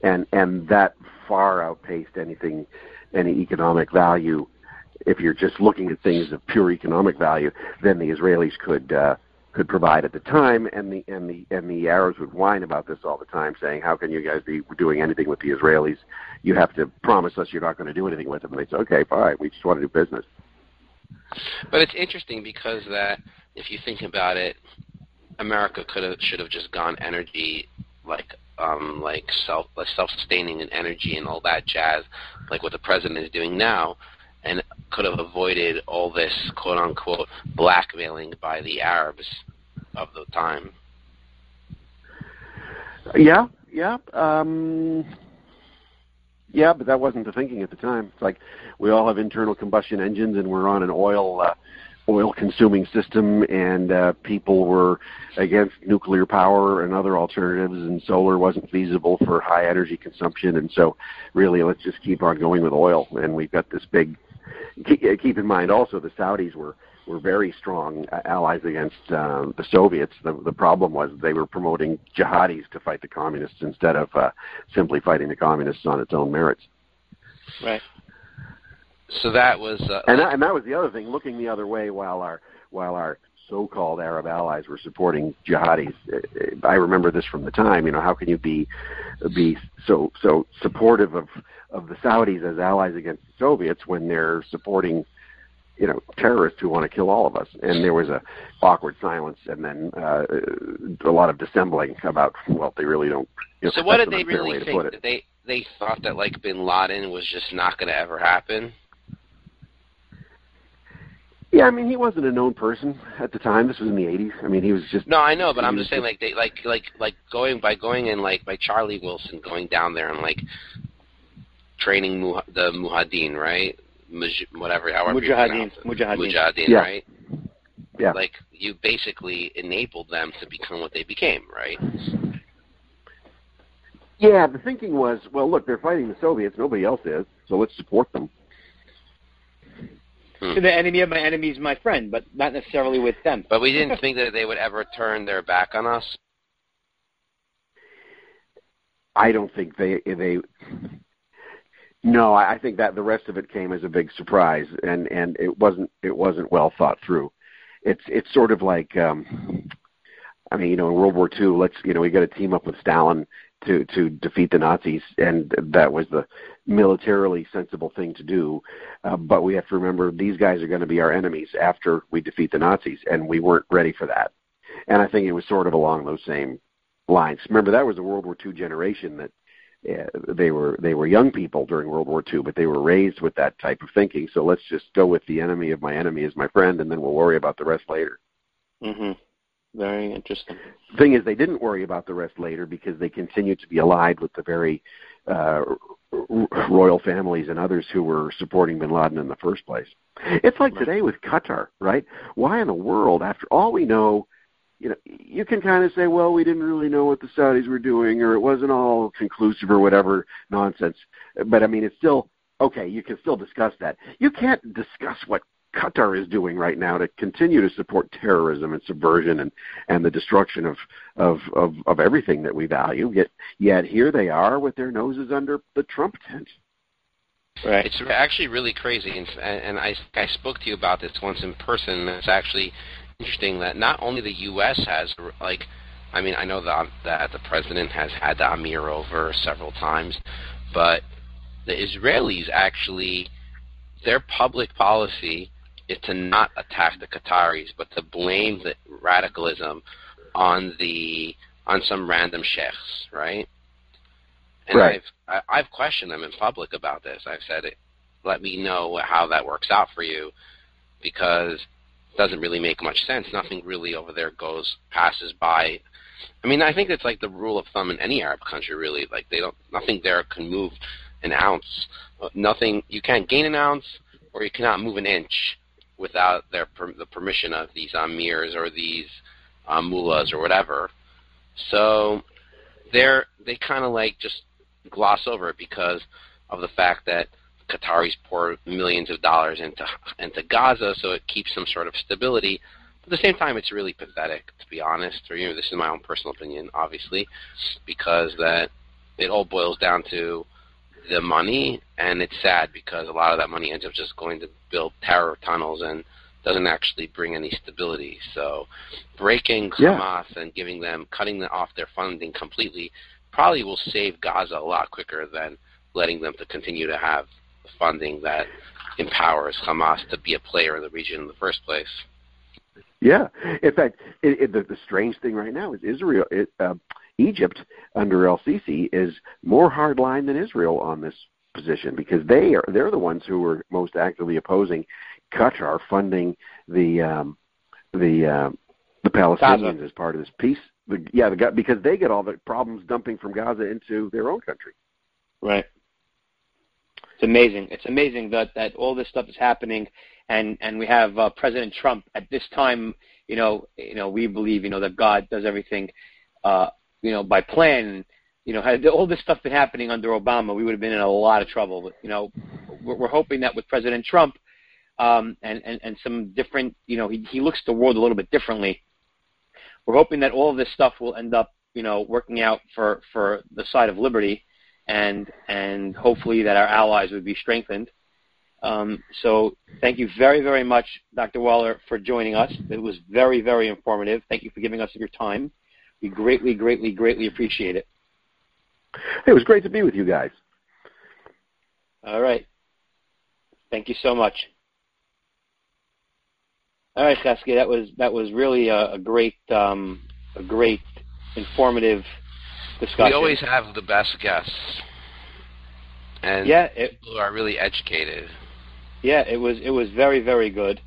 and and that far outpaced anything, any economic value. If you're just looking at things of pure economic value, then the Israelis could. Uh, could provide at the time, and the and the and the Arabs would whine about this all the time, saying, "How can you guys be doing anything with the Israelis? You have to promise us you're not going to do anything with them." And they say, "Okay, fine, we just want to do business." But it's interesting because that if you think about it, America could have should have just gone energy like um like self like self sustaining in energy and all that jazz, like what the president is doing now, and could have avoided all this quote unquote blackmailing by the Arabs of the time. Yeah, yeah, um, yeah, but that wasn't the thinking at the time. It's like we all have internal combustion engines, and we're on an oil uh, oil consuming system, and uh, people were against nuclear power and other alternatives, and solar wasn't feasible for high energy consumption, and so really, let's just keep on going with oil. And we've got this big. Keep, keep in mind also the Saudis were were very strong uh, allies against uh, the Soviets. The, the problem was they were promoting jihadis to fight the communists instead of uh, simply fighting the communists on its own merits. Right. So that was uh, And that, and that was the other thing, looking the other way while our while our so-called Arab allies were supporting jihadis. Uh, I remember this from the time. You know, how can you be be so so supportive of of the Saudis as allies against the Soviets when they're supporting you know terrorists who want to kill all of us? And there was a awkward silence, and then uh, a lot of dissembling about well, they really don't. You know, so what did they an unfair way really think? put it. That they they thought that like Bin Laden was just not going to ever happen. Yeah, I mean, he wasn't a known person at the time. This was in the '80s. I mean, he was just No, I know, but I'm just saying, like they, like, like, like going by going in, like by Charlie Wilson going down there and like training muh- the Mujahideen, right? Muj- whatever, however Mujahideen. pronounce. Mujahideen. Mujahideen, Yeah. right? Yeah. Like you basically enabled them to become what they became, right? Yeah, the thinking was, well, look, they're fighting the Soviets. Nobody else is, so let's support them. Hmm. So the enemy of my enemy is my friend, but not necessarily with them. But we didn't think that they would ever turn their back on us. I don't think they they. No, I I think that the rest of it came as a big surprise, and and it wasn't it wasn't well thought through. It's it's sort of like, um, I mean, you know, in World War II, let's you know, we got to team up with Stalin to to defeat the Nazis, and that was the militarily sensible thing to do. Uh, but we have to remember these guys are going to be our enemies after we defeat the Nazis, and we weren't ready for that. And I think it was sort of along those same lines. Remember, that was a World War II generation that uh, they were they were young people during World War II, but they were raised with that type of thinking. So let's just go with the enemy of my enemy is my friend, and then we'll worry about the rest later. hmm Very interesting. The thing is, they didn't worry about the rest later because they continued to be allied with the very uh, r- royal families and others who were supporting Bin Laden in the first place. It's like today with Qatar, right? Why in the world, after all we know, you know, you can kind of say, well, we didn't really know what the Saudis were doing, or it wasn't all conclusive, or whatever nonsense. But I mean, it's still okay. You can still discuss that. You can't discuss what Qatar is doing right now to continue to support terrorism and subversion and and the destruction of of of, of everything that we value. Yet yet here they are with their noses under the Trump tent. Right. It's actually really crazy, and, and I I spoke to you about this once in person. It's actually interesting that not only the U.S. has like, I mean, I know that that the president has had the Amir over several times, but the Israelis actually, their public policy is to not attack the Qataris, but to blame the radicalism on the on some random sheikhs, right? And Right. I've I, I've questioned them in public about this. I've said, "Let me know how that works out for you," because doesn't really make much sense. Nothing really over there goes passes by. I mean, I think it's like the rule of thumb in any Arab country, really. Like they don't, nothing there can move an ounce. Nothing, you can't gain an ounce, or you cannot move an inch without their the permission of these amirs or these um, mullahs or whatever. So they're they kind of like just gloss over it because of the fact that Qataris pour millions of dollars into into Gaza, so it keeps some sort of stability. But at the same time, it's really pathetic, to be honest. Or you know, this is my own personal opinion, obviously, because that it all boils down to the money, and it's sad because a lot of that money ends up just going to build terror tunnels and doesn't actually bring any stability. So, breaking Yeah. Hamas and giving them, cutting them off their funding completely, probably will save Gaza a lot quicker than letting them to continue to have funding that empowers Hamas to be a player in the region in the first place. Yeah. In fact, it, it, the, the strange thing right now is Israel, it, uh, Egypt under El Sisi is more hardline than Israel on this position because they are they're the ones who are most actively opposing Qatar funding the um, the uh, the Palestinians Gaza. as part of this peace. The, yeah, the, because they get all the problems dumping from Gaza into their own country. Right. It's amazing. It's amazing that that all this stuff is happening, and and we have uh, President Trump at this time. You know, you know, we believe you know that God does everything, uh, you know, by plan. You know, had all this stuff been happening under Obama, we would have been in a lot of trouble. But you know, we're, we're hoping that with President Trump, um, and and and some different, you know, he he looks the world a little bit differently. We're hoping that all of this stuff will end up, you know, working out for for the side of liberty and and hopefully that our allies would be strengthened. Um, so thank you very very much, Dr. Waller, for joining us. It was very very informative. Thank you for giving us your time. We greatly greatly greatly appreciate it. It was great to be with you guys. All right. Thank you so much. All right, Saskia, that was that was really a, a great um, a great informative discussion. We always have the best guests, and yeah, it, people who are really educated. Yeah, it was it was very very good.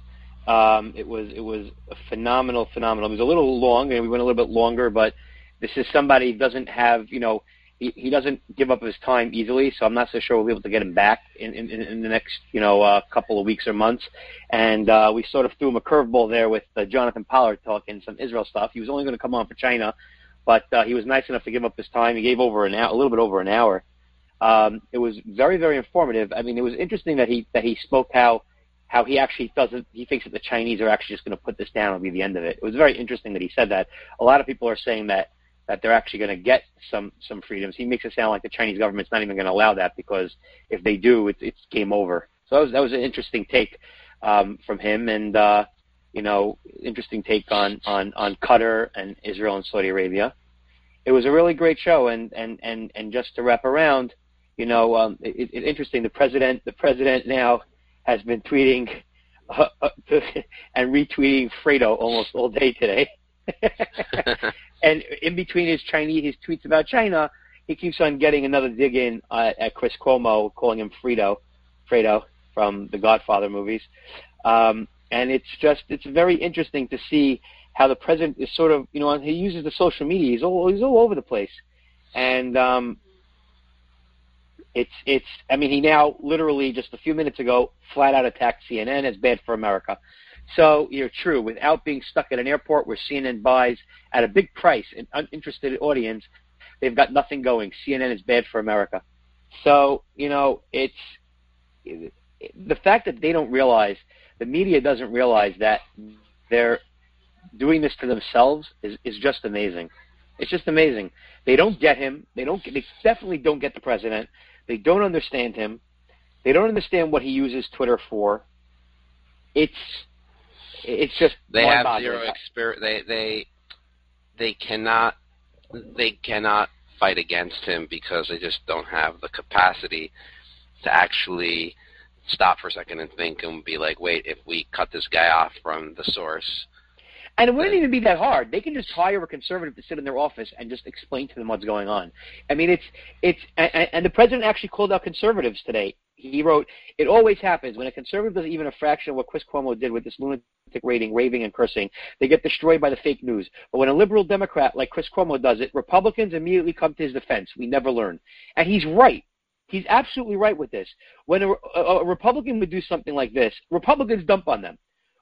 Um, it was it was a phenomenal phenomenal. It was a little long, and we went a little bit longer, but this is somebody who doesn't have you know he, he doesn't give up his time easily. So I'm not so sure we'll be able to get him back in in, in the next you know uh, couple of weeks or months. And uh, we sort of threw him a curveball there with uh, Jonathan Pollard talking some Israel stuff. He was only going to come on for China, but uh, he was nice enough to give up his time. He gave over an hour, a little bit over an hour. Um, it was very, very informative. I mean, it was interesting that he that he spoke how how he actually doesn't. He thinks that the Chinese are actually just going to put this down and be the end of it. It was very interesting that he said that. A lot of people are saying that that they're actually going to get some some freedoms. He makes it sound like the Chinese government's not even going to allow that because if they do, it's it's game over. So that was that was an interesting take um, from him, and uh, you know, interesting take on on on Qatar and Israel and Saudi Arabia. It was a really great show, and and and and just to wrap around, you know, um, it, it, interesting. The president, the president now has been tweeting uh, uh, and retweeting Fredo almost all day today. and in between his Chinese, his tweets about China, he keeps on getting another dig in uh, at Chris Cuomo, calling him Fredo, Fredo from the Godfather movies. Um, and it's just, it's very interesting to see how the president is sort of, you know, he uses the social media. He's all, he's all over the place. And, um, it's it's I mean he now literally just a few minutes ago flat out attacked CNN as bad for America. So you're true without being stuck at an airport where CNN buys at a big price an uninterested audience, they've got nothing going. CNN is bad for America. So you know it's the fact that they don't realize the media doesn't realize that they're doing this to themselves is is just amazing. It's just amazing. They don't get him. They don't. They definitely don't get the president. They don't understand him. They don't understand what he uses Twitter for. It's it's just they have zero experience. They they they cannot they cannot fight against him because they just don't have the capacity to actually stop for a second and think and be like, wait, if we cut this guy off from the source. And it wouldn't even be that hard. They can just hire a conservative to sit in their office and just explain to them what's going on. I mean, it's it's and, and the president actually called out conservatives today. He wrote, "It always happens when a conservative does even a fraction of what Chris Cuomo did with this lunatic rating, raving and cursing. They get destroyed by the fake news. But when a liberal Democrat like Chris Cuomo does it, Republicans immediately come to his defense. We never learn." And he's right. He's absolutely right with this. When a, a, a Republican would do something like this, Republicans dump on them.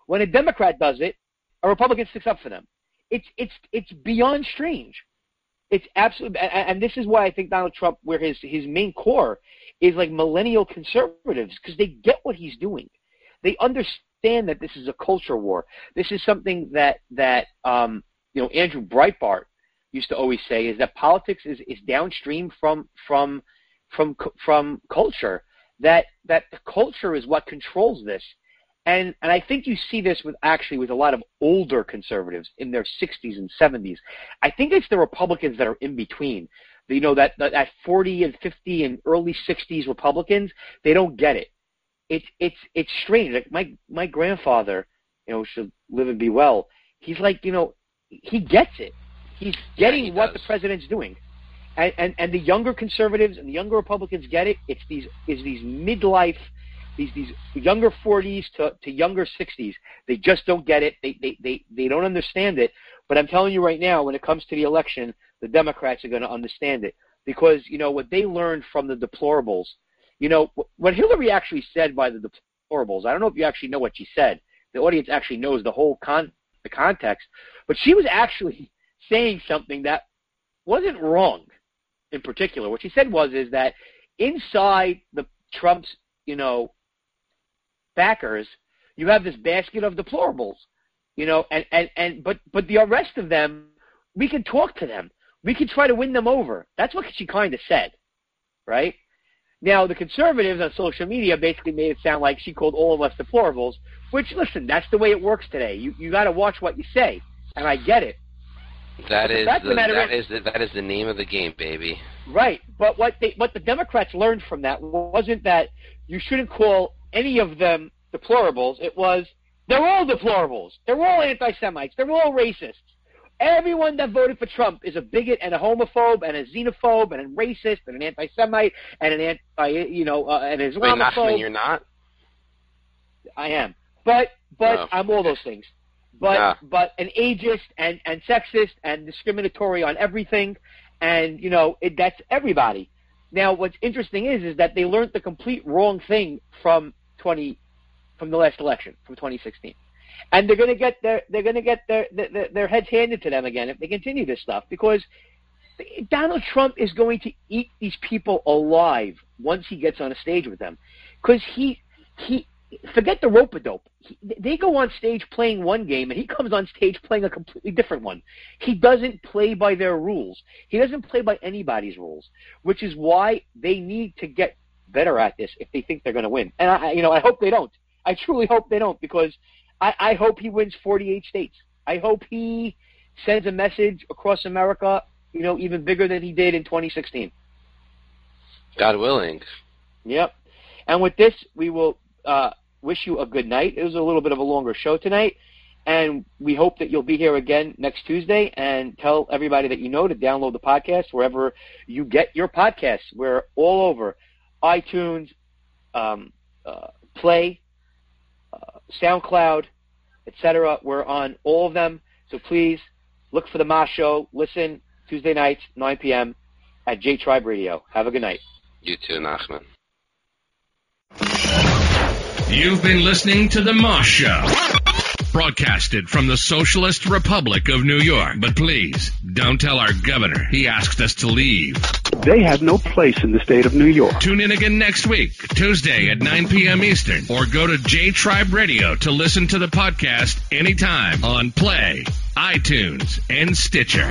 When a Democrat does it, a Republican sticks up for them. It's it's it's beyond strange. It's absolutely, and, this is why I think Donald Trump, where his his main core is like millennial conservatives, because they get what he's doing. They understand that this is a culture war. This is something that that um, you know Andrew Breitbart used to always say is that politics is, is downstream from from from from culture. That that the culture is what controls this. And and I think you see this with actually with a lot of older conservatives in their 60s and 70s. I think it's the Republicans that are in between. You know that that 40 and 50 and early 60s Republicans, they don't get it. It's it's it's strange. Like my my grandfather, you know, should live and be well. He's like, you know, he gets it. He's getting yeah, he what the president's doing. And, and and the younger conservatives and the younger Republicans get it. It's these is these midlife these these younger 40s to, to younger 60s. They just don't get it. They, they they they don't understand it. But I'm telling you right now, when it comes to the election, the Democrats are going to understand it because you know what they learned from the deplorables. You know what Hillary actually said by the deplorables. I don't know if you actually know what she said. The audience actually knows the whole con the context, but she was actually saying something that wasn't wrong. In particular, what she said was is that inside the Trump's you know backers, you have this basket of deplorables, you know, and, and, and but but the rest of them, we can talk to them. We can try to win them over. That's what she kind of said, right? Now the conservatives on social media basically made it sound like she called all of us deplorables. Which listen, that's the way it works today. You you got to watch what you say, and I get it. That is the, the that is- is the, that is the name of the game, baby. Right, but what they what the Democrats learned from that wasn't that you shouldn't call any of them deplorables. It was they're all deplorables. They're all anti-Semites. They're all racists. Everyone that voted for Trump is a bigot and a homophobe and a xenophobe and a racist and an anti-Semite and an anti, you know, uh, an Wait, Islamophobe. Nachman, you're not. I am, but but No. I'm all those things. But Yeah. but an ageist and and sexist and discriminatory on everything, and you know it, that's everybody. Now, what's interesting is is that they learned the complete wrong thing from 20 from the last election from 2016, and they're going to get their they're going to get their, their their heads handed to them again if they continue this stuff because Donald Trump is going to eat these people alive once he gets on a stage with them because he he forget the rope a dope. They go on stage playing one game, and he comes on stage playing a completely different one. He doesn't play by their rules. He doesn't play by anybody's rules, which is why they need to get better at this if they think they're going to win. And I, you know, I hope they don't. I truly hope they don't because I, I hope he wins 48 states. I hope he sends a message across America, you know, even bigger than he did in 2016. God willing. Yep. And with this, we will uh, wish you a good night. It was a little bit of a longer show tonight, and we hope that you'll be here again next Tuesday. And tell everybody that you know to download the podcast wherever you get your podcasts. We're all over iTunes, um, uh, Play, uh, SoundCloud, etc. We're on all of them. So please look for the Ma Show. Listen Tuesday nights, 9 p.m. at J Tribe Radio. Have a good night. You too, Nachman. You've been listening to The Moss Show. Broadcasted from the Socialist Republic of New York. But please, don't tell our governor he asked us to leave. They have no place in the state of New York. Tune in again next week, Tuesday at 9 p.m. Eastern, or go to J Tribe Radio to listen to the podcast anytime on Play, iTunes, and Stitcher.